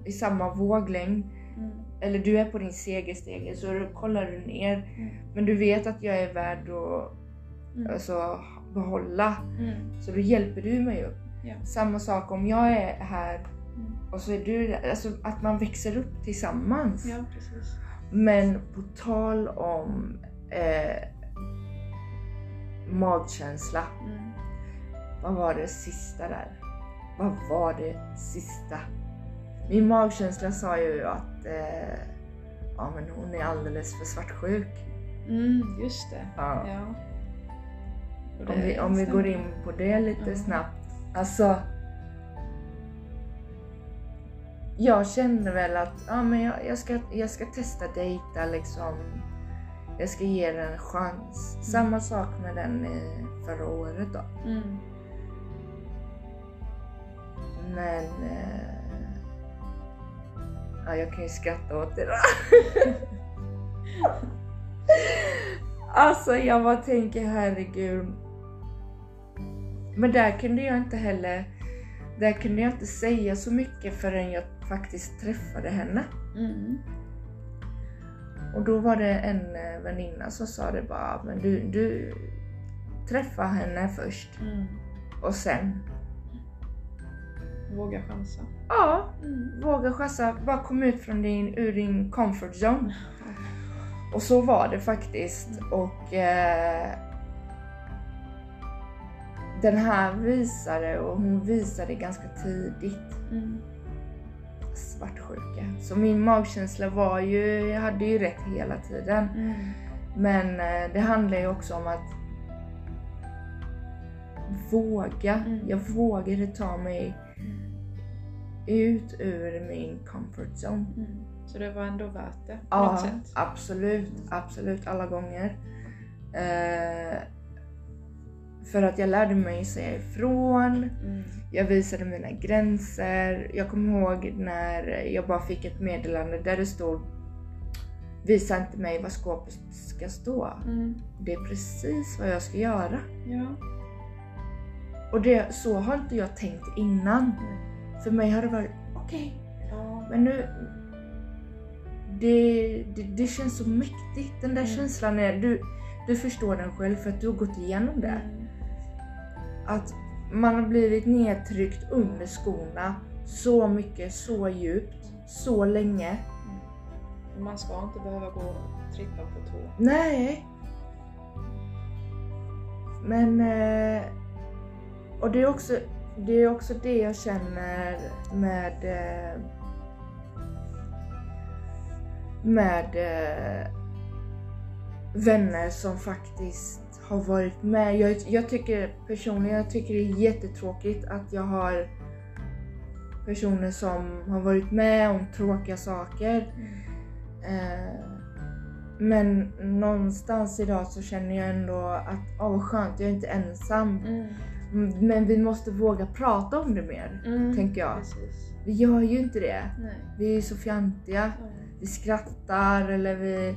Speaker 1: i samma våglängd.
Speaker 2: Mm.
Speaker 1: Eller du är på din segerstege så då kollar du ner.
Speaker 2: Mm.
Speaker 1: Men du vet att jag är värd att
Speaker 2: Mm.
Speaker 1: alltså, behålla.
Speaker 2: Mm.
Speaker 1: Så då hjälper du mig upp.
Speaker 2: Ja.
Speaker 1: Samma sak om jag är här
Speaker 2: Mm.
Speaker 1: och så är du. Alltså att man växer upp tillsammans.
Speaker 2: Ja, precis.
Speaker 1: Men på tal om eh, magkänsla.
Speaker 2: Mm.
Speaker 1: Vad var det sista där? Vad var det sista? Min magkänsla sa ju att eh, ja, men hon är alldeles för svartsjuk.
Speaker 2: Mm, just det.
Speaker 1: Ja.
Speaker 2: Ja.
Speaker 1: Om vi, om vi går in på det lite
Speaker 2: Ja.
Speaker 1: snabbt. Alltså. Jag kände väl att ja, men jag, jag, ska, jag ska testa dejta liksom. Jag ska ge den en chans. Samma sak med den eh, förra året då.
Speaker 2: Mm.
Speaker 1: Men... Eh, ja, jag kan ju skratta åt det då. alltså jag bara tänker herregud. Men där kunde jag inte heller... Där kunde jag inte säga så mycket förrän jag faktiskt träffade henne.
Speaker 2: Mm.
Speaker 1: Och då var det en eh, väninna som sa det bara, men du, du träffa henne först
Speaker 2: Mm.
Speaker 1: och sen,
Speaker 2: Våga chansa.
Speaker 1: ja,
Speaker 2: Mm.
Speaker 1: våga chansa, bara kom ut från din, ur din comfort zone. Och så var det faktiskt. Och eh, den här visade, och hon visade ganska tidigt,
Speaker 2: Mm.
Speaker 1: svartsjuka. Så min magkänsla var ju, jag hade ju rätt hela tiden.
Speaker 2: Mm.
Speaker 1: Men eh, det handlar ju också om att våga.
Speaker 2: Mm.
Speaker 1: Jag vågade ta mig ut ur min comfort zone.
Speaker 2: Mm. Så det var ändå värt det på
Speaker 1: Ja, absolut. Absolut alla gånger. Eh, för att jag lärde mig säga ifrån.
Speaker 2: Mm.
Speaker 1: Jag visade mina gränser. Jag kommer ihåg när jag bara fick ett meddelande där det stod Visa inte mig var skåpet ska stå.
Speaker 2: Mm.
Speaker 1: Det är precis vad jag ska göra.
Speaker 2: Ja.
Speaker 1: Och det, så har inte jag tänkt innan. För mig har det varit okej,
Speaker 2: Ja.
Speaker 1: men nu... Det, det, det känns så mäktigt. Den där
Speaker 2: Mm.
Speaker 1: känslan är... Du, du förstår den själv för att du har gått igenom det.
Speaker 2: Mm.
Speaker 1: Att man har blivit nedtryckt under skorna så mycket, så djupt, så länge.
Speaker 2: Och Man ska inte behöva gå och trippa på tå.
Speaker 1: Nej. Men... Eh, och det är, också, det är också det jag känner med... Eh, med eh, vänner som faktiskt har varit med. Jag, jag tycker personligen jag tycker det är jättetråkigt att jag har personer som har varit med om tråkiga saker. Eh, men någonstans idag så känner jag ändå att åh vad skönt, jag är inte ensam.
Speaker 2: Mm.
Speaker 1: Mm, Men vi måste våga prata om det mer,
Speaker 2: Mm.
Speaker 1: tänker jag.
Speaker 2: Precis.
Speaker 1: Vi gör ju inte det.
Speaker 2: Nej.
Speaker 1: Vi är ju så fjantiga.
Speaker 2: Ja.
Speaker 1: Vi skrattar eller vi...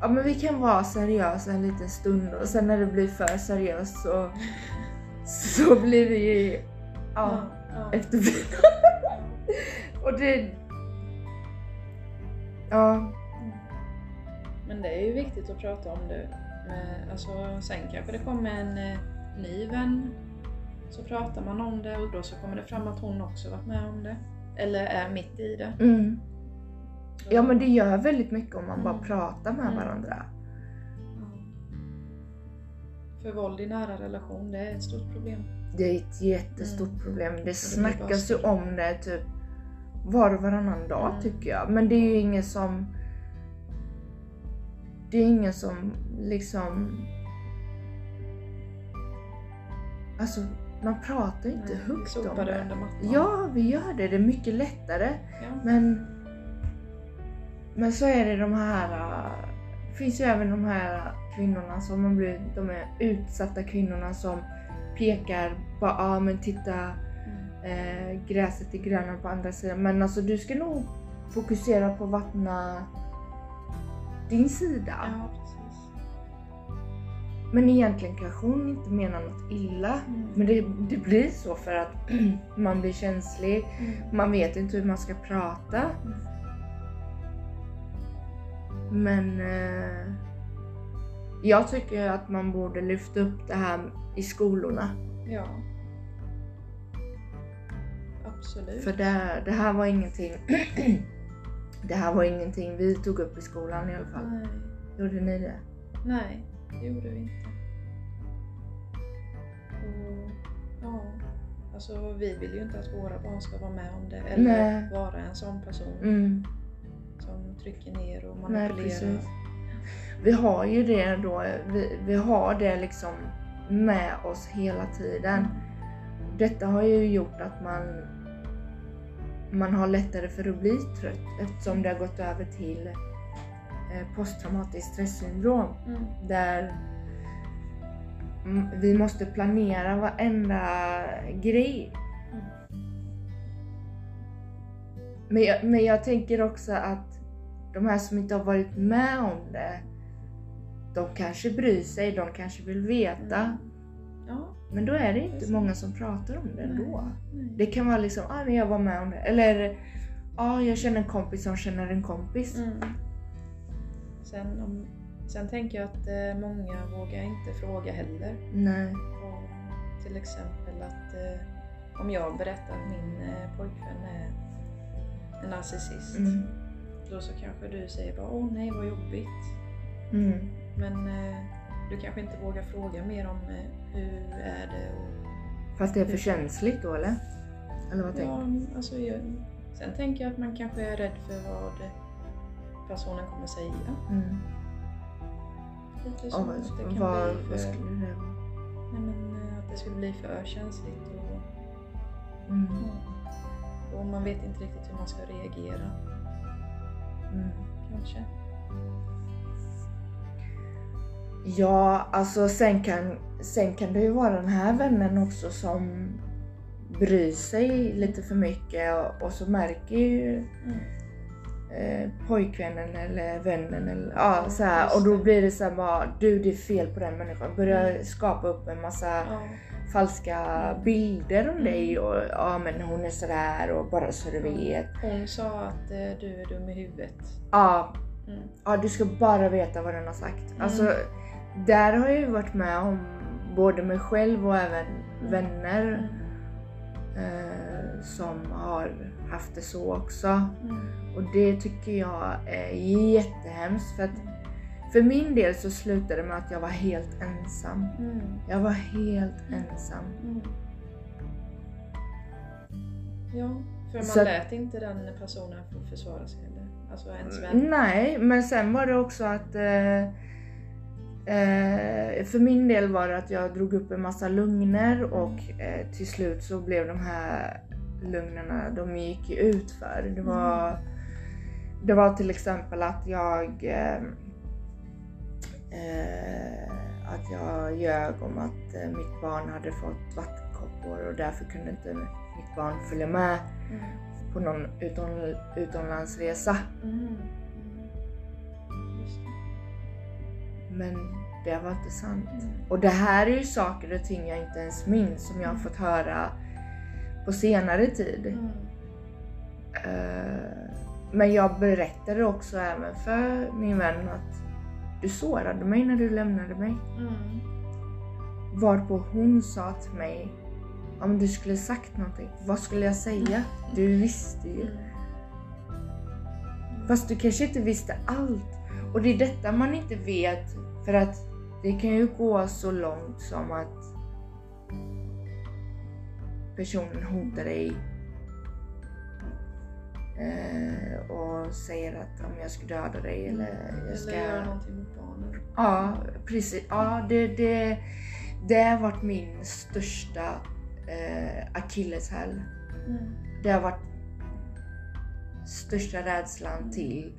Speaker 1: Ja men vi kan vara seriösa en liten stund och sen när det blir för seriöst så, så blir vi ja,
Speaker 2: ja.
Speaker 1: efterblivna. och det... Ja,
Speaker 2: Men det är ju viktigt att prata om det. Med, alltså, sen kanske det kommer en eh, ny vän. Så pratar man om det och då så kommer det fram att hon också varit med om det. Eller är mitt i det.
Speaker 1: mm. Ja men det gör väldigt mycket om man bara
Speaker 2: Mm.
Speaker 1: pratar med
Speaker 2: Mm.
Speaker 1: varandra.
Speaker 2: För våld i nära relation, det är ett stort problem.
Speaker 1: Det är ett jättestort
Speaker 2: Mm.
Speaker 1: problem. Det snackas ju
Speaker 2: bara
Speaker 1: om det typ var och varannan dag
Speaker 2: Mm.
Speaker 1: tycker jag. Men det är ju ingen som... Det är ingen som liksom... Alltså man pratar inte
Speaker 2: Nej,
Speaker 1: högt om
Speaker 2: det under mattan.
Speaker 1: Ja, vi gör det. Det är mycket lättare.
Speaker 2: Ja.
Speaker 1: Men, men så är det de här... Det finns ju även de här kvinnorna som har blivit, de är utsatta kvinnorna som pekar på, ah, men titta
Speaker 2: Mm.
Speaker 1: eh, gräset är grönare på andra sidan. Men alltså du ska nog fokusera på att vattna din sida.
Speaker 2: ja.
Speaker 1: Men egentligen kanske hon inte menar något illa.
Speaker 2: Mm.
Speaker 1: Men det, det blir så för att man blir känslig.
Speaker 2: Mm.
Speaker 1: Man vet inte hur man ska prata.
Speaker 2: Mm.
Speaker 1: Men eh, jag tycker att man borde lyfta upp det här i skolorna.
Speaker 2: Ja. Absolut.
Speaker 1: För det, det här var ingenting Det här var ingenting vi tog upp i skolan i alla fall.
Speaker 2: Nej.
Speaker 1: Gjorde ni det?
Speaker 2: Nej, det gjorde vi inte. Och, ja, alltså vi vill ju inte att våra barn ska vara med om det eller
Speaker 1: Nej.
Speaker 2: vara en sån person
Speaker 1: Mm.
Speaker 2: som trycker ner och
Speaker 1: Nej,
Speaker 2: manipulerar.
Speaker 1: precis. Vi har ju det då, vi, vi har det liksom med oss hela tiden. Detta har ju gjort att man, man har lättare för att bli trött eftersom det har gått över till posttraumatiskt stresssyndrom
Speaker 2: Mm.
Speaker 1: där vi måste planera varenda grej.
Speaker 2: Mm.
Speaker 1: Men jag, men jag tänker också att de här som inte har varit med om det, de kanske bryr sig, de kanske vill veta.
Speaker 2: Mm. Ja,
Speaker 1: Men då är det inte
Speaker 2: Precis.
Speaker 1: många som pratar om det ändå. Det kan vara liksom, ah, men jag var med om det. Eller, ah, jag känner en kompis som känner en kompis.
Speaker 2: Mm. Sen, om, sen tänker jag att eh, många vågar inte fråga heller.
Speaker 1: Nej.
Speaker 2: Och till exempel att eh, om jag berättar att min eh, pojkvän är en narcissist.
Speaker 1: Mm.
Speaker 2: Då så kanske du säger bara åh nej vad jobbigt.
Speaker 1: Mm.
Speaker 2: Men du kanske inte vågar fråga mer om hur är det och
Speaker 1: Fast det är för känsligt då eller? Eller vad tänker
Speaker 2: ja, alltså, jag, Sen tänker jag att man kanske är rädd för vad personen kommer säga.
Speaker 1: Mm.
Speaker 2: Lite
Speaker 1: Ja,
Speaker 2: så.
Speaker 1: vad,
Speaker 2: att det kan
Speaker 1: vad,
Speaker 2: bli
Speaker 1: vad
Speaker 2: för,
Speaker 1: skulle det vara?
Speaker 2: nej, men, eh, att det skulle bli för känsligt och,
Speaker 1: Mm.
Speaker 2: ja. och man vet inte riktigt hur man ska reagera
Speaker 1: Mm.
Speaker 2: kanske.
Speaker 1: Ja, alltså sen kan, sen kan det ju vara den här vännen också som bryr sig lite för mycket och, och så märker ju
Speaker 2: Mm.
Speaker 1: Eh, pojkvännen eller vännen eller ja, så här, och då blir det så här bara du det är fel på den människan. Börjar
Speaker 2: Mm.
Speaker 1: skapa upp en massa
Speaker 2: Ja.
Speaker 1: falska bilder om
Speaker 2: Mm.
Speaker 1: dig och ja men hon är sådär och bara så du vet.
Speaker 2: Hon sa att eh, du är dum i huvudet.
Speaker 1: Ja,
Speaker 2: Mm.
Speaker 1: ja du ska bara veta vad den har sagt.
Speaker 2: Mm.
Speaker 1: Alltså där har jag ju varit med om både mig själv och även
Speaker 2: Mm.
Speaker 1: vänner
Speaker 2: Mm.
Speaker 1: eh, som har haft det så också.
Speaker 2: Mm.
Speaker 1: Och det tycker jag är jättehemskt för att för min del så slutade det med att jag var helt ensam.
Speaker 2: Mm.
Speaker 1: Jag var helt ensam.
Speaker 2: Mm. Ja, för man
Speaker 1: Så
Speaker 2: lät inte den personen försvara sig heller. Alltså ens
Speaker 1: Mm.
Speaker 2: vän.
Speaker 1: Nej, men sen var det också att eh, eh, för min del var det att jag drog upp en massa lugner och eh, till slut så blev de här lugnerna, de gick ut för. Det var, det var till exempel att jag eh, eh, att jag ljög om att eh, mitt barn hade fått vattenkoppor och därför kunde inte mitt barn följa med
Speaker 2: Mm.
Speaker 1: på någon utom, utomlandsresa.
Speaker 2: Mm. Mm.
Speaker 1: Men det var inte sant.
Speaker 2: Mm.
Speaker 1: Och det här är ju saker och ting jag inte ens minns som jag har fått höra på senare tid.
Speaker 2: Mm.
Speaker 1: Men jag berättade också även för min vän att du sårade mig när du lämnade mig.
Speaker 2: Mm.
Speaker 1: Varpå hon sa till mig om du skulle sagt någonting, vad skulle jag säga? Du visste ju.
Speaker 2: Mm.
Speaker 1: Fast du kanske inte visste allt. Och det är detta man inte vet för att det kan ju gå så långt som att personen hotar dig och säger att om jag ska döda dig eller jag ska...
Speaker 2: Eller göra någonting mot barnen.
Speaker 1: Ja, precis. Ja, det, det, det har varit min största eh, akilleshäl.
Speaker 2: Mm.
Speaker 1: Det har varit största rädslan till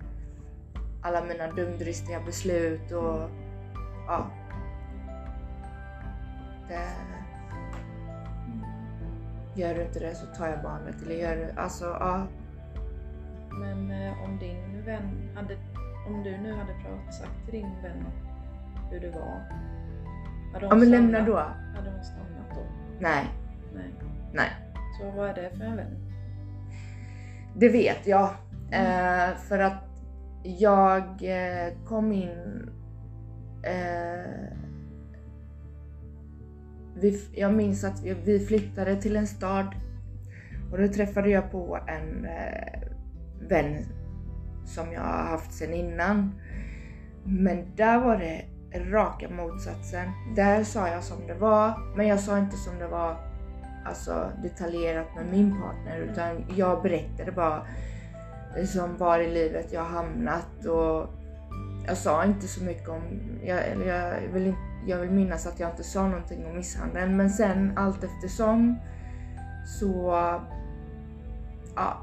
Speaker 1: alla mina dumdristiga beslut och ja. Det,
Speaker 2: Mm.
Speaker 1: gör du inte det så tar jag barnet eller gör du, alltså ja.
Speaker 2: Men eh, om din vän hade, om du nu hade pratat, sagt till din vän hur det var, Hade hon
Speaker 1: Ja men lämna då?
Speaker 2: Hade hon stannat då?
Speaker 1: Nej,
Speaker 2: Nej.
Speaker 1: nej.
Speaker 2: Så vad är det för en vän?
Speaker 1: Det vet jag. Eh, för att jag eh, kom in... Eh, vi, jag minns att vi, vi flyttade till en stad och då träffade jag på en eh, vän som jag har haft sedan innan. Men där var det raka motsatsen. Där sa jag som det var, men jag sa inte som det var alltså, detaljerat med min partner utan jag berättade bara liksom var i livet jag hamnat och jag sa inte så mycket om, jag, eller jag vill, jag vill minnas att jag inte sa någonting om misshandeln men sen allt eftersom så, ja.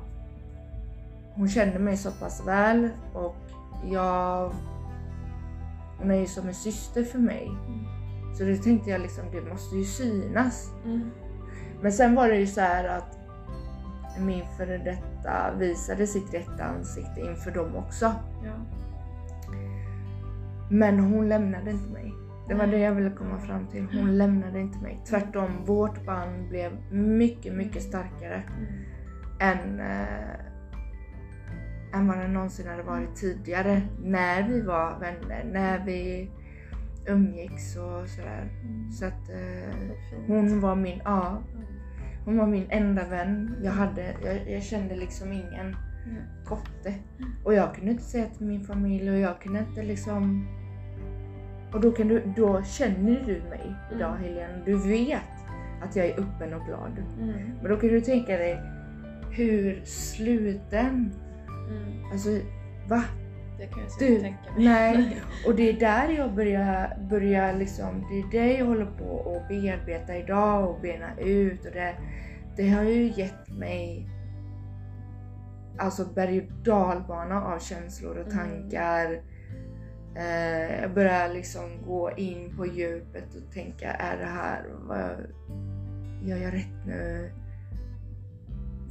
Speaker 1: Hon kände mig så pass väl och jag, hon är ju som en syster för mig. Så då tänkte jag liksom, det måste ju synas.
Speaker 2: Mm.
Speaker 1: Men sen var det ju så här att min före detta visade sitt rätta ansikte inför dem också.
Speaker 2: Ja.
Speaker 1: Men hon lämnade inte mig. Det var det jag ville komma fram till. Hon lämnade inte mig. Tvärtom, vårt band blev mycket, mycket starkare
Speaker 2: Mm.
Speaker 1: än, eh, än vad det någonsin hade varit tidigare. När vi var vänner, när vi umgicks och sådär.
Speaker 2: Mm.
Speaker 1: Så att eh, hon var min, ja,
Speaker 2: Mm.
Speaker 1: hon var min enda vän. Jag, hade, jag, jag kände liksom ingen
Speaker 2: Mm.
Speaker 1: kotte. Och jag kunde inte säga till min familj och jag kunde inte liksom... Och då, kan du, då känner du mig idag
Speaker 2: Mm.
Speaker 1: Helene. Du vet att jag är öppen och glad.
Speaker 2: Mm.
Speaker 1: Men då kan du tänka dig hur sluten,
Speaker 2: Mm.
Speaker 1: alltså va?
Speaker 2: Det kan jag
Speaker 1: Du,
Speaker 2: tänka mig.
Speaker 1: nej. Och det är där jag börjar, börjar liksom, det är det jag håller på att bearbeta idag och bena ut och det, det har ju gett mig alltså berg och dalbana av känslor och
Speaker 2: Mm.
Speaker 1: tankar. Eh, jag börjar liksom gå in på djupet och tänka, är det här, vad, gör jag rätt nu?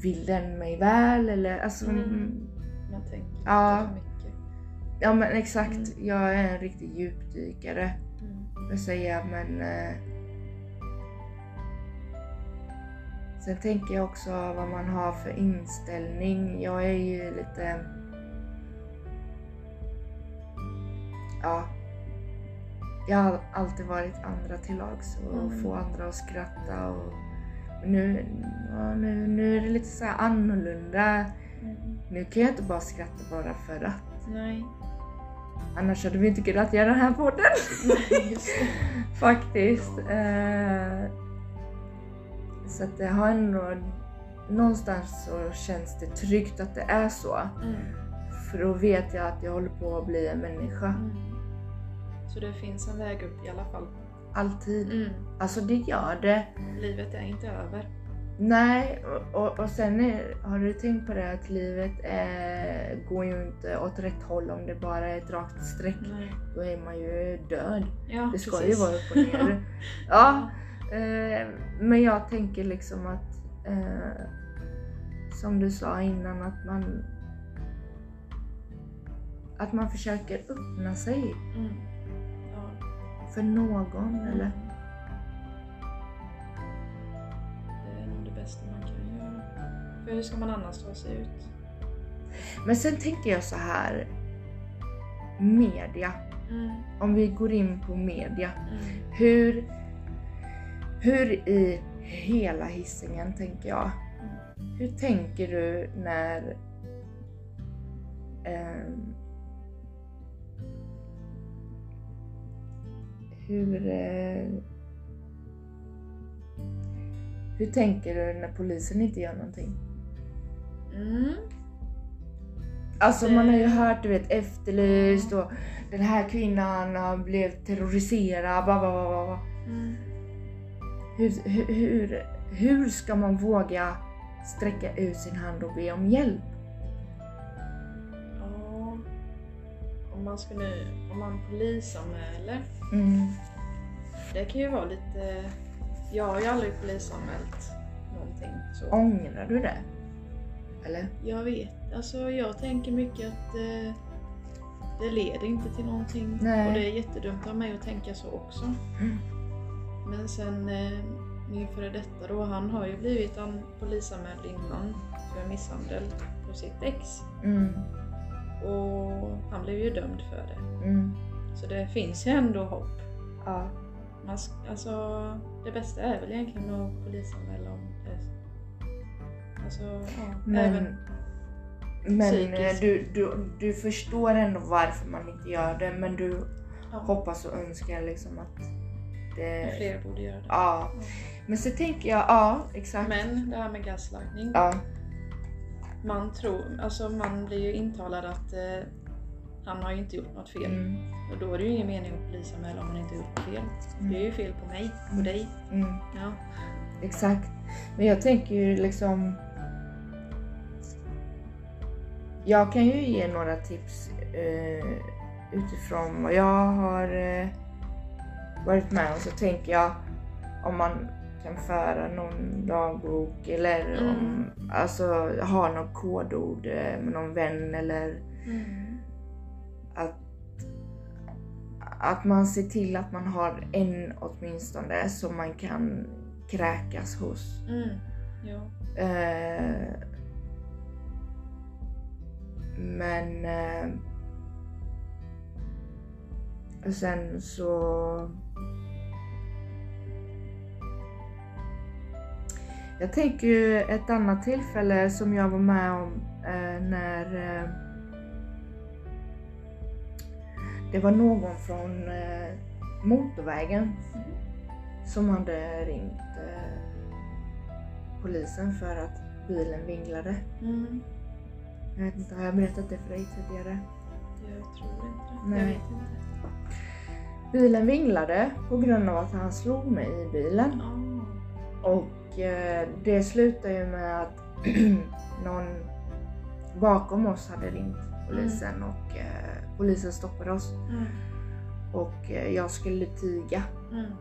Speaker 1: Vill den mig väl eller alltså,
Speaker 2: Mm. Man tänker
Speaker 1: Ja.
Speaker 2: för mycket.
Speaker 1: Ja men exakt,
Speaker 2: Mm.
Speaker 1: jag är en riktig djupdykare.
Speaker 2: Mm.
Speaker 1: Jag säga men... Eh, sen tänker jag också vad man har för inställning. Jag är ju lite... Ja. Jag har alltid varit andra till lags och
Speaker 2: Mm.
Speaker 1: få andra att skratta. Och, men nu, ja, nu, nu är det lite så här annorlunda. Nu kan jag inte bara skratta bara för att.
Speaker 2: Nej.
Speaker 1: Annars hade vi inte kunnat göra den här podden.
Speaker 2: Nej.
Speaker 1: Faktiskt. Eh, så att det har ändå... Någonstans så känns det tryggt att det är så.
Speaker 2: Mm.
Speaker 1: För då vet jag att jag håller på att bli en människa.
Speaker 2: Mm. Så det finns en väg upp i alla fall.
Speaker 1: Alltid.
Speaker 2: Mm.
Speaker 1: Alltså det gör det.
Speaker 2: Livet är inte över.
Speaker 1: Nej, och, och, sen är, har du tänkt på det att livet eh, går ju inte åt rätt håll om det bara är ett rakt streck.
Speaker 2: Nej.
Speaker 1: Då är man ju död.
Speaker 2: Ja,
Speaker 1: Det ska
Speaker 2: precis.
Speaker 1: ju vara upp och ner. ja, eh, men jag tänker liksom att eh, som du sa innan att man att man försöker öppna sig
Speaker 2: Mm. Ja.
Speaker 1: för någon eller
Speaker 2: bästa man kan göra. För hur ska man annars ta sig ut?
Speaker 1: men sen tänker jag så här media
Speaker 2: Mm.
Speaker 1: om vi går in på media
Speaker 2: Mm.
Speaker 1: hur hur i hela hissingen tänker jag hur tänker du när ehm, hur eh, hur tänker du när polisen inte gör någonting?
Speaker 2: Mm.
Speaker 1: Alltså man har ju hört du vet efterlyst och den här kvinnan har blivit terroriserad. Bla, bla, bla, bla.
Speaker 2: Mm.
Speaker 1: Hur, hur, hur, hur ska man våga sträcka ut sin hand och be om hjälp?
Speaker 2: Ja. Om man skulle, om man polisanmäler.
Speaker 1: Mm.
Speaker 2: Det kan ju vara lite, jag har ju aldrig polisanmält någonting så.
Speaker 1: Ångrar du det? Eller?
Speaker 2: Jag vet, alltså jag tänker mycket att eh, det leder inte till någonting.
Speaker 1: Nej.
Speaker 2: Och det är jättedumt av mig att tänka så också.
Speaker 1: Mm.
Speaker 2: Men sen eh, min före detta då, han har ju blivit an- polisanmäld innan för misshandel på sitt ex.
Speaker 1: Mm.
Speaker 2: Och han blev ju dömd för det.
Speaker 1: Mm.
Speaker 2: Så det finns ju ändå hopp.
Speaker 1: Ja.
Speaker 2: Man, alltså, det bästa är väl egentligen att polisanmäla om det. Alltså, ja,
Speaker 1: Men,
Speaker 2: även,
Speaker 1: men
Speaker 2: psykiskt.
Speaker 1: eh, du, du, du förstår ändå varför man inte gör det men du
Speaker 2: ja,
Speaker 1: hoppas och önskar liksom att det...
Speaker 2: fler borde göra det.
Speaker 1: Ja.
Speaker 2: Ja.
Speaker 1: Men så tänker jag, ja exakt.
Speaker 2: Men det här med gaslightning.
Speaker 1: Ja.
Speaker 2: Man tror, alltså man blir ju intalad att eh, han har ju inte gjort något fel.
Speaker 1: Mm.
Speaker 2: Och då är det ju ingen mening att polisanmäla om man inte gjort något fel. Det är ju fel på mig och
Speaker 1: Mm.
Speaker 2: dig.
Speaker 1: Mm.
Speaker 2: Ja.
Speaker 1: Exakt. Men jag tänker ju liksom... Jag kan ju ge några tips eh, utifrån vad jag har eh, varit med om. Så tänker jag om man kan föra någon dagbok eller om, alltså ha något kodord eh, med någon vän eller
Speaker 2: Mm.
Speaker 1: Att, att man ser till att man har en åtminstone som man kan kräkas hos.
Speaker 2: Mm. Ja.
Speaker 1: Eh, men eh, och sen så Jag tänker ju ett annat tillfälle som jag var med om eh, när det var någon från eh, motorvägen som hade ringt eh, polisen för att bilen vinglade.
Speaker 2: Mm.
Speaker 1: Jag vet inte, har jag berättat det för dig tidigare?
Speaker 2: Jag tror inte det.
Speaker 1: Nej.
Speaker 2: Jag vet inte.
Speaker 1: Bilen vinglade på grund av att han slog mig i bilen.
Speaker 2: Ah.
Speaker 1: Och eh, det slutade ju med att någon bakom oss hade ringt polisen och eh, polisen stoppade oss.
Speaker 2: Mm.
Speaker 1: Och eh, jag skulle tiga
Speaker 2: Mm.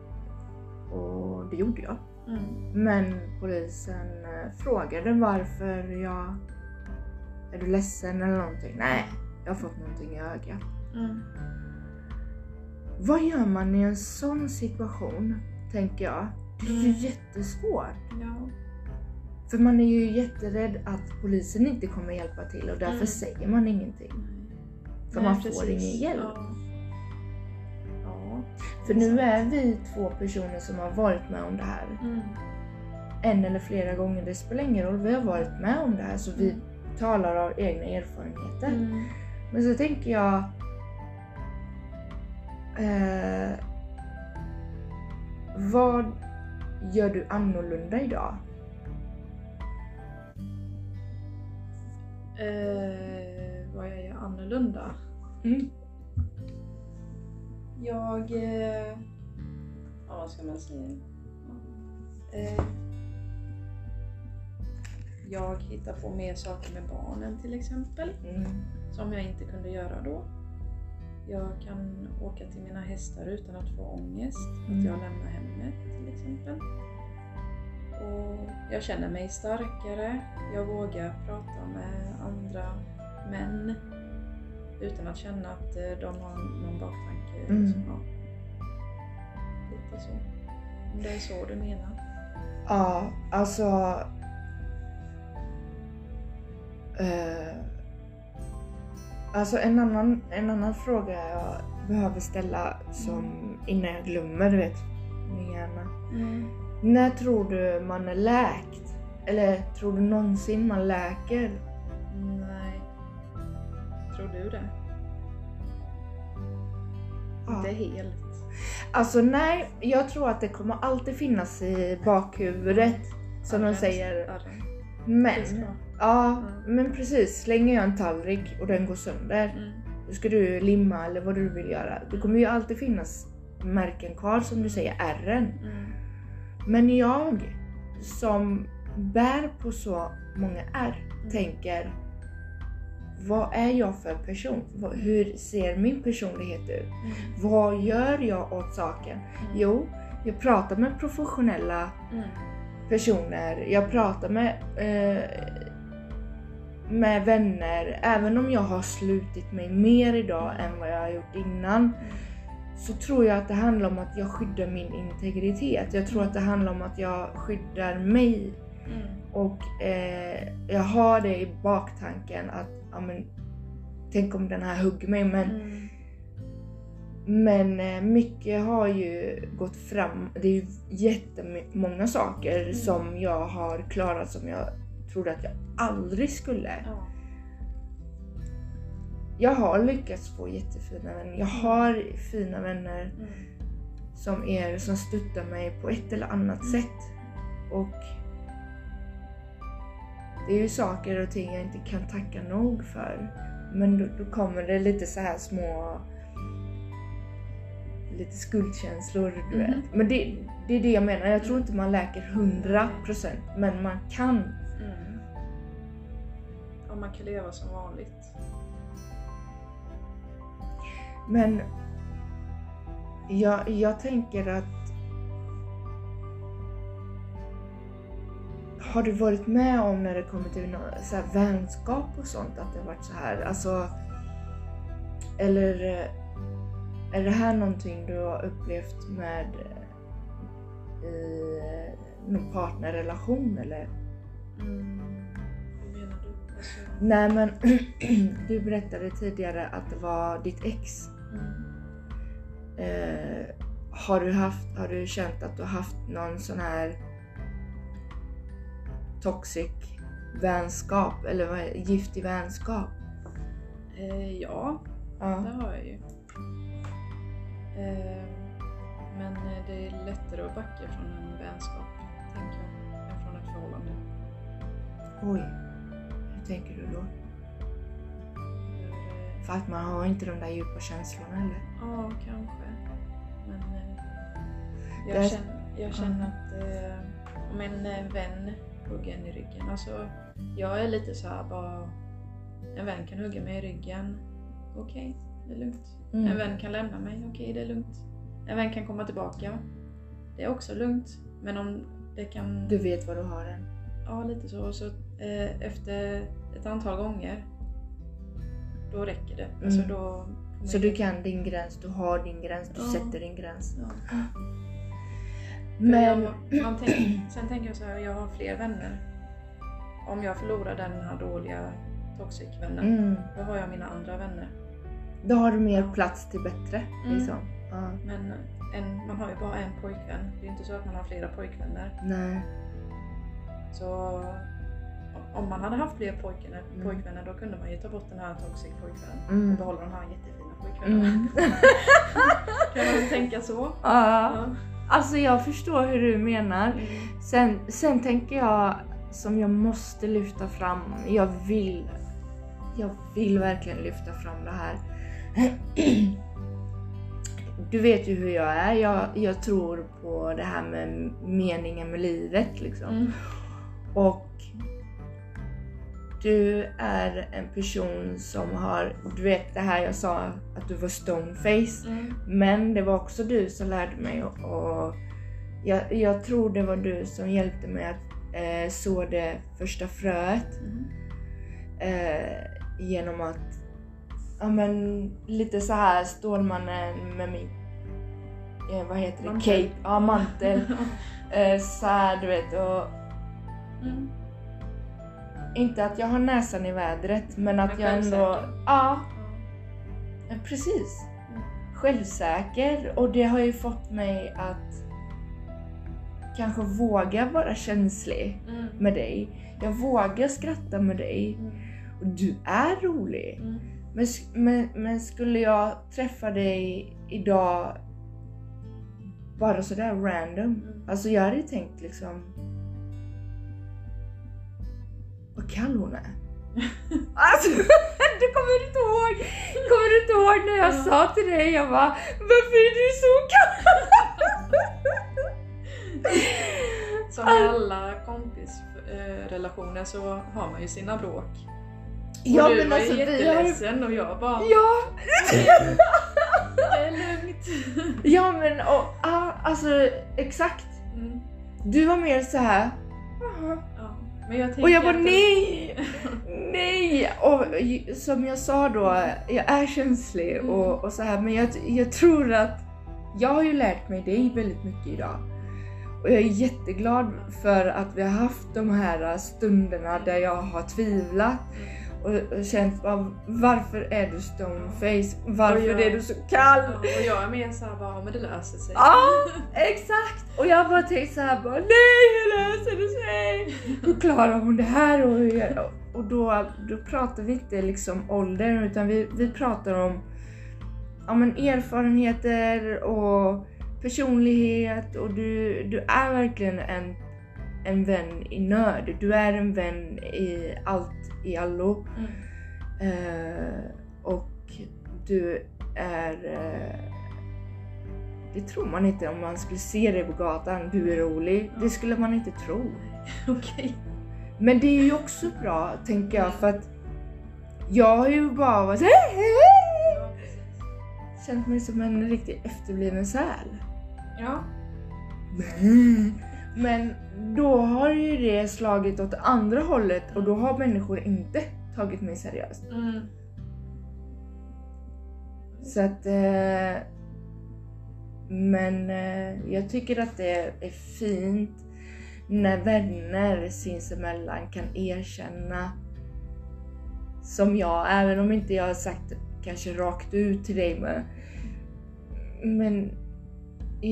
Speaker 1: och det gjorde jag.
Speaker 2: Mm.
Speaker 1: Men polisen eh, frågade varför jag... Är du ledsen eller någonting? Nej, jag har fått någonting i ögat.
Speaker 2: Mm.
Speaker 1: Vad gör man i en sån situation? Tänker jag. Det är ju
Speaker 2: Mm.
Speaker 1: jättesvårt.
Speaker 2: Ja.
Speaker 1: För man är ju jätterädd att polisen inte kommer hjälpa till och därför
Speaker 2: Mm.
Speaker 1: säger man ingenting. För
Speaker 2: Nej,
Speaker 1: man får
Speaker 2: precis.
Speaker 1: ingen hjälp.
Speaker 2: Ja. Ja.
Speaker 1: För nu är vi två personer som har varit med om det här.
Speaker 2: Mm.
Speaker 1: En eller flera gånger, det spelar ingen roll. Vi har varit med om det här så vi talar av egna erfarenheter.
Speaker 2: Mm.
Speaker 1: Men så tänker jag... Eh, vad gör du annorlunda idag?
Speaker 2: Eh, vad jag gör annorlunda?
Speaker 1: Mm.
Speaker 2: Jag... Eh, ja, vad ska man säga? Eh, jag hittar på mer saker med barnen till exempel.
Speaker 1: Mm.
Speaker 2: Som jag inte kunde göra då. Jag kan åka till mina hästar utan att få ångest.
Speaker 1: Mm.
Speaker 2: Att jag lämnar hemmet till exempel. Och jag känner mig starkare. Jag vågar prata med andra män utan att känna att eh, de har någon baktanke.
Speaker 1: Mm.
Speaker 2: Liksom, ja. Lite så. Om det är så du menar.
Speaker 1: Ja, alltså... Eh, alltså en annan, en annan fråga jag behöver ställa som innan jag glömmer, du vet, min hjärna. När tror du man är läkt? Eller tror du någonsin man läker?
Speaker 2: Tror du det?
Speaker 1: Ja.
Speaker 2: Inte helt.
Speaker 1: Alltså nej, jag tror att det kommer alltid finnas i bakhuvudet. Som de
Speaker 2: Arren.
Speaker 1: säger. Men, ja,
Speaker 2: Mm.
Speaker 1: men precis. Slänger jag en tallrik och den går sönder.
Speaker 2: Mm.
Speaker 1: Då ska du limma eller vad du vill göra. Det kommer ju alltid finnas märken kvar som du säger, ärren.
Speaker 2: Mm.
Speaker 1: Men jag som bär på så många ärr tänker vad är jag för person? Hur ser min personlighet ut?
Speaker 2: Mm.
Speaker 1: Vad gör jag åt saken? Jo, jag pratar med professionella
Speaker 2: Mm.
Speaker 1: personer. Jag pratar med, eh, med vänner. Även om jag har slutit mig mer idag än vad jag har gjort innan. så tror jag att det handlar om att jag skyddar min integritet. Jag tror att det handlar om att jag skyddar mig
Speaker 2: Mm.
Speaker 1: och eh, jag har det i baktanken att ja, men, tänk om den här hugger mig. Men,
Speaker 2: Mm.
Speaker 1: men eh, mycket har ju gått fram. Det är ju jättemånga saker
Speaker 2: Mm.
Speaker 1: som jag har klarat som jag trodde att jag aldrig skulle.
Speaker 2: Ja.
Speaker 1: Jag har lyckats få jättefina vänner. Jag har fina vänner
Speaker 2: Mm.
Speaker 1: som er som stöttar mig på ett eller annat
Speaker 2: Mm.
Speaker 1: sätt. Och det är ju saker och ting jag inte kan tacka nog för. Men då, då kommer det lite så här små lite skuldkänslor, du
Speaker 2: Mhm.
Speaker 1: vet. Men det, det är det jag menar. Jag tror inte man läker 100% men man kan.
Speaker 2: Mm. Och man kan leva som vanligt.
Speaker 1: Men jag, jag tänker att Har du varit med om när det kommer till så här vänskap och sånt att det har varit så här? Alltså, eller eh, är det här någonting du har upplevt med eh, i någon partnerrelation eller?
Speaker 2: Mm. Hur menar du? Alltså,
Speaker 1: Nej men du berättade tidigare att det var ditt ex.
Speaker 2: mm.
Speaker 1: Eh, har, du haft, har du känt att du har haft någon sån här toxic vänskap eller vad är, det? giftig vänskap?
Speaker 2: Eh, ja,
Speaker 1: Ja.
Speaker 2: det har jag ju. Eh, men eh, det är lättare att backa från en vänskap, tänker jag, än från ett förhållande.
Speaker 1: Oj. Hur tänker du då?
Speaker 2: Eh,
Speaker 1: För att man har inte de där djupa känslorna eller?
Speaker 2: Ja, kanske. Men eh,
Speaker 1: Det-
Speaker 2: jag, känner, jag känner att eh, om en vän hugger en i ryggen, alltså jag är lite så här bara, en vän kan hugga mig i ryggen, okej, det är lugnt.
Speaker 1: Mm.
Speaker 2: En vän kan lämna mig, okej det är lugnt. En vän kan komma tillbaka, det är också lugnt. Men om det kan...
Speaker 1: Du vet vad du har än.
Speaker 2: Ja, lite så. så eh, efter ett antal gånger, då räcker det. Alltså
Speaker 1: Mm.
Speaker 2: då...
Speaker 1: Så du kan din gräns, du har din gräns, du
Speaker 2: Ja.
Speaker 1: sätter din gräns.
Speaker 2: Ja.
Speaker 1: Men...
Speaker 2: Jag, man tänk, sen tänker jag så här, jag har fler vänner. Om jag förlorar den här dåliga toxic-vännen,
Speaker 1: Mm,
Speaker 2: då har jag mina andra vänner.
Speaker 1: då har du mer
Speaker 2: Ja.
Speaker 1: plats till bättre.
Speaker 2: Mm.
Speaker 1: Liksom. Ja.
Speaker 2: Men en, man har ju bara en pojkvän. Det är inte så att man har flera pojkvänner.
Speaker 1: Nej.
Speaker 2: Så om man hade haft fler pojkvänner,
Speaker 1: Mm.
Speaker 2: pojkvänner då kunde man ju ta bort den här toxic pojkvännen
Speaker 1: Mm.
Speaker 2: och behålla de här jättefina pojkvännerna.
Speaker 1: Mm.
Speaker 2: Kan man tänka så?
Speaker 1: Ja.
Speaker 2: Ja.
Speaker 1: Alltså jag förstår hur du menar.
Speaker 2: Mm.
Speaker 1: Sen, sen tänker jag som jag måste lyfta fram. Jag vill, jag vill verkligen lyfta fram det här. Du vet ju hur jag är. Jag, jag tror på det här med meningen med livet liksom.
Speaker 2: Mm.
Speaker 1: Och du är en person som har, du vet det här jag sa att du var stoneface.
Speaker 2: Mm.
Speaker 1: Men det var också du som lärde mig och, jag, jag tror det var du som hjälpte mig att eh, så det första fröet
Speaker 2: Mm.
Speaker 1: eh, genom att ja men lite så här Stålmannen med min eh, vad heter det?
Speaker 2: Mantel.
Speaker 1: Cape, ja mantel. eh, så här du vet och
Speaker 2: Mm.
Speaker 1: Inte att jag har näsan i vädret men att
Speaker 2: Men
Speaker 1: jag ändå, ja precis. Självsäker och det har ju fått mig att kanske våga vara känslig
Speaker 2: Mm.
Speaker 1: med dig. Jag vågar skratta med dig
Speaker 2: Mm.
Speaker 1: och du är rolig.
Speaker 2: Mm.
Speaker 1: Men, men, men skulle jag träffa dig idag bara sådär random,
Speaker 2: Mm.
Speaker 1: alltså jag hade ju tänkt liksom vad kall hon är. Alltså, du kommer inte ihåg, kommer du inte ihåg när jag
Speaker 2: Ja.
Speaker 1: sa till dig, jag bara varför är du så kall?
Speaker 2: Som i alla kompisrelationer så har man ju sina bråk.
Speaker 1: Ja
Speaker 2: och du
Speaker 1: men
Speaker 2: var
Speaker 1: alltså har
Speaker 2: jätteledsen och jag bara
Speaker 1: Ja!
Speaker 2: det är lugnt.
Speaker 1: ja men och, ah, alltså exakt.
Speaker 2: Mm.
Speaker 1: Du var mer så här. "Jaha."
Speaker 2: Jag
Speaker 1: Och jag bara nej! Nej! Och som jag sa då, jag är känslig
Speaker 2: Mm.
Speaker 1: och, och så här men jag, jag tror att jag har ju lärt mig dig väldigt mycket idag. Och jag är jätteglad för att vi har haft de här stunderna där jag har tvivlat och känt bara, varför är du stoneface? Varför
Speaker 2: jag-
Speaker 1: är du så kall?
Speaker 2: Och jag är mer såhär bara, men det löser sig.
Speaker 1: Ja, exakt! Och jag bara tänkte såhär bara, nej hur löser det sig? Hur klarar hon det här? Och, hur- och då, då pratar vi inte liksom ålder utan vi, vi pratar om ja, men erfarenheter och personlighet och du, du är verkligen en, en vän i nöd. Du är en vän i allt i allo.
Speaker 2: Mm.
Speaker 1: Eh, och du är... Eh, det tror man inte om man skulle se dig på gatan. Du är rolig. Det skulle man inte tro.
Speaker 2: Okej.
Speaker 1: Men det är ju också bra, tänker jag, för att jag har ju bara varit hej, hej. Känt mig som en riktigt efterbliven säl.
Speaker 2: Ja.
Speaker 1: Men då har ju det slagit åt andra hållet och då har människor inte tagit mig seriöst.
Speaker 2: Mm.
Speaker 1: Så att... Eh, men eh, jag tycker att det är fint när vänner sinsemellan kan erkänna som jag, även om inte jag har sagt kanske rakt ut till dig men, men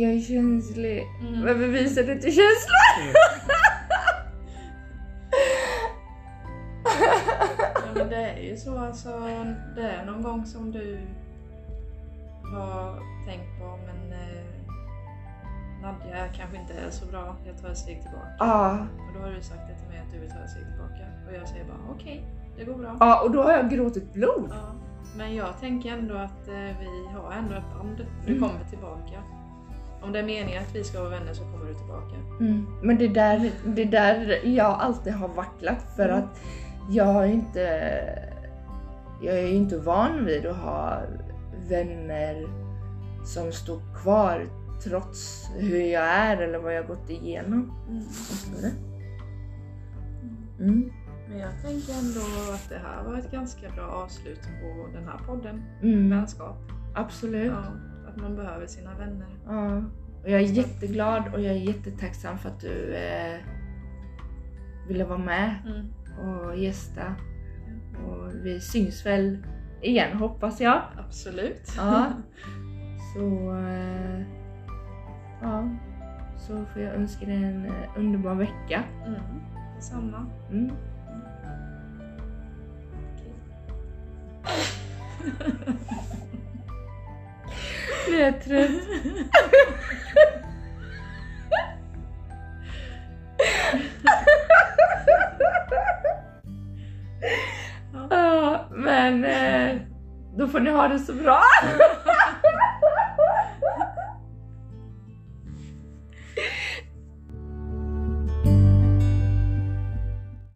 Speaker 1: jag är känslig.
Speaker 2: Mm.
Speaker 1: Varför visar du inte känslor?
Speaker 2: Ja, men det är ju så alltså, det är någon gång som du har tänkt på men eh, Nadja kanske inte är så bra, jag tar ett steg tillbaka.
Speaker 1: Ja,
Speaker 2: Och då har du sagt det till mig att du vill ta ett steg tillbaka. Och jag säger bara okej, det går bra.
Speaker 1: ja, och då har jag gråtit blod.
Speaker 2: Ja. Men jag tänker ändå att eh, vi har ändå ett band. Du
Speaker 1: Mm.
Speaker 2: kommer tillbaka. Om det är meningen att vi ska vara vänner så kommer du tillbaka.
Speaker 1: Mm. Men det där, det där jag alltid har vacklat för
Speaker 2: Mm.
Speaker 1: att jag har inte... Jag är inte van vid att ha vänner som står kvar trots hur jag är eller vad jag har gått igenom. Förstår du? Mm.
Speaker 2: Men jag tänker ändå att det här var ett ganska bra avslut på den här podden.
Speaker 1: Mm.
Speaker 2: Vänskap.
Speaker 1: Absolut.
Speaker 2: Ja, man behöver sina vänner.
Speaker 1: Ja. Och jag är jätteglad och jag är jättetacksam för att du eh, ville vara med
Speaker 2: Mm.
Speaker 1: och gästa. Och vi syns väl igen hoppas jag.
Speaker 2: Absolut.
Speaker 1: Ja. Så, eh, ja. Så får jag önska dig en eh, underbar vecka.
Speaker 2: Mm. Samma.
Speaker 1: Mm. Nu är jag trött. Ja, men eh, då får ni ha det så bra.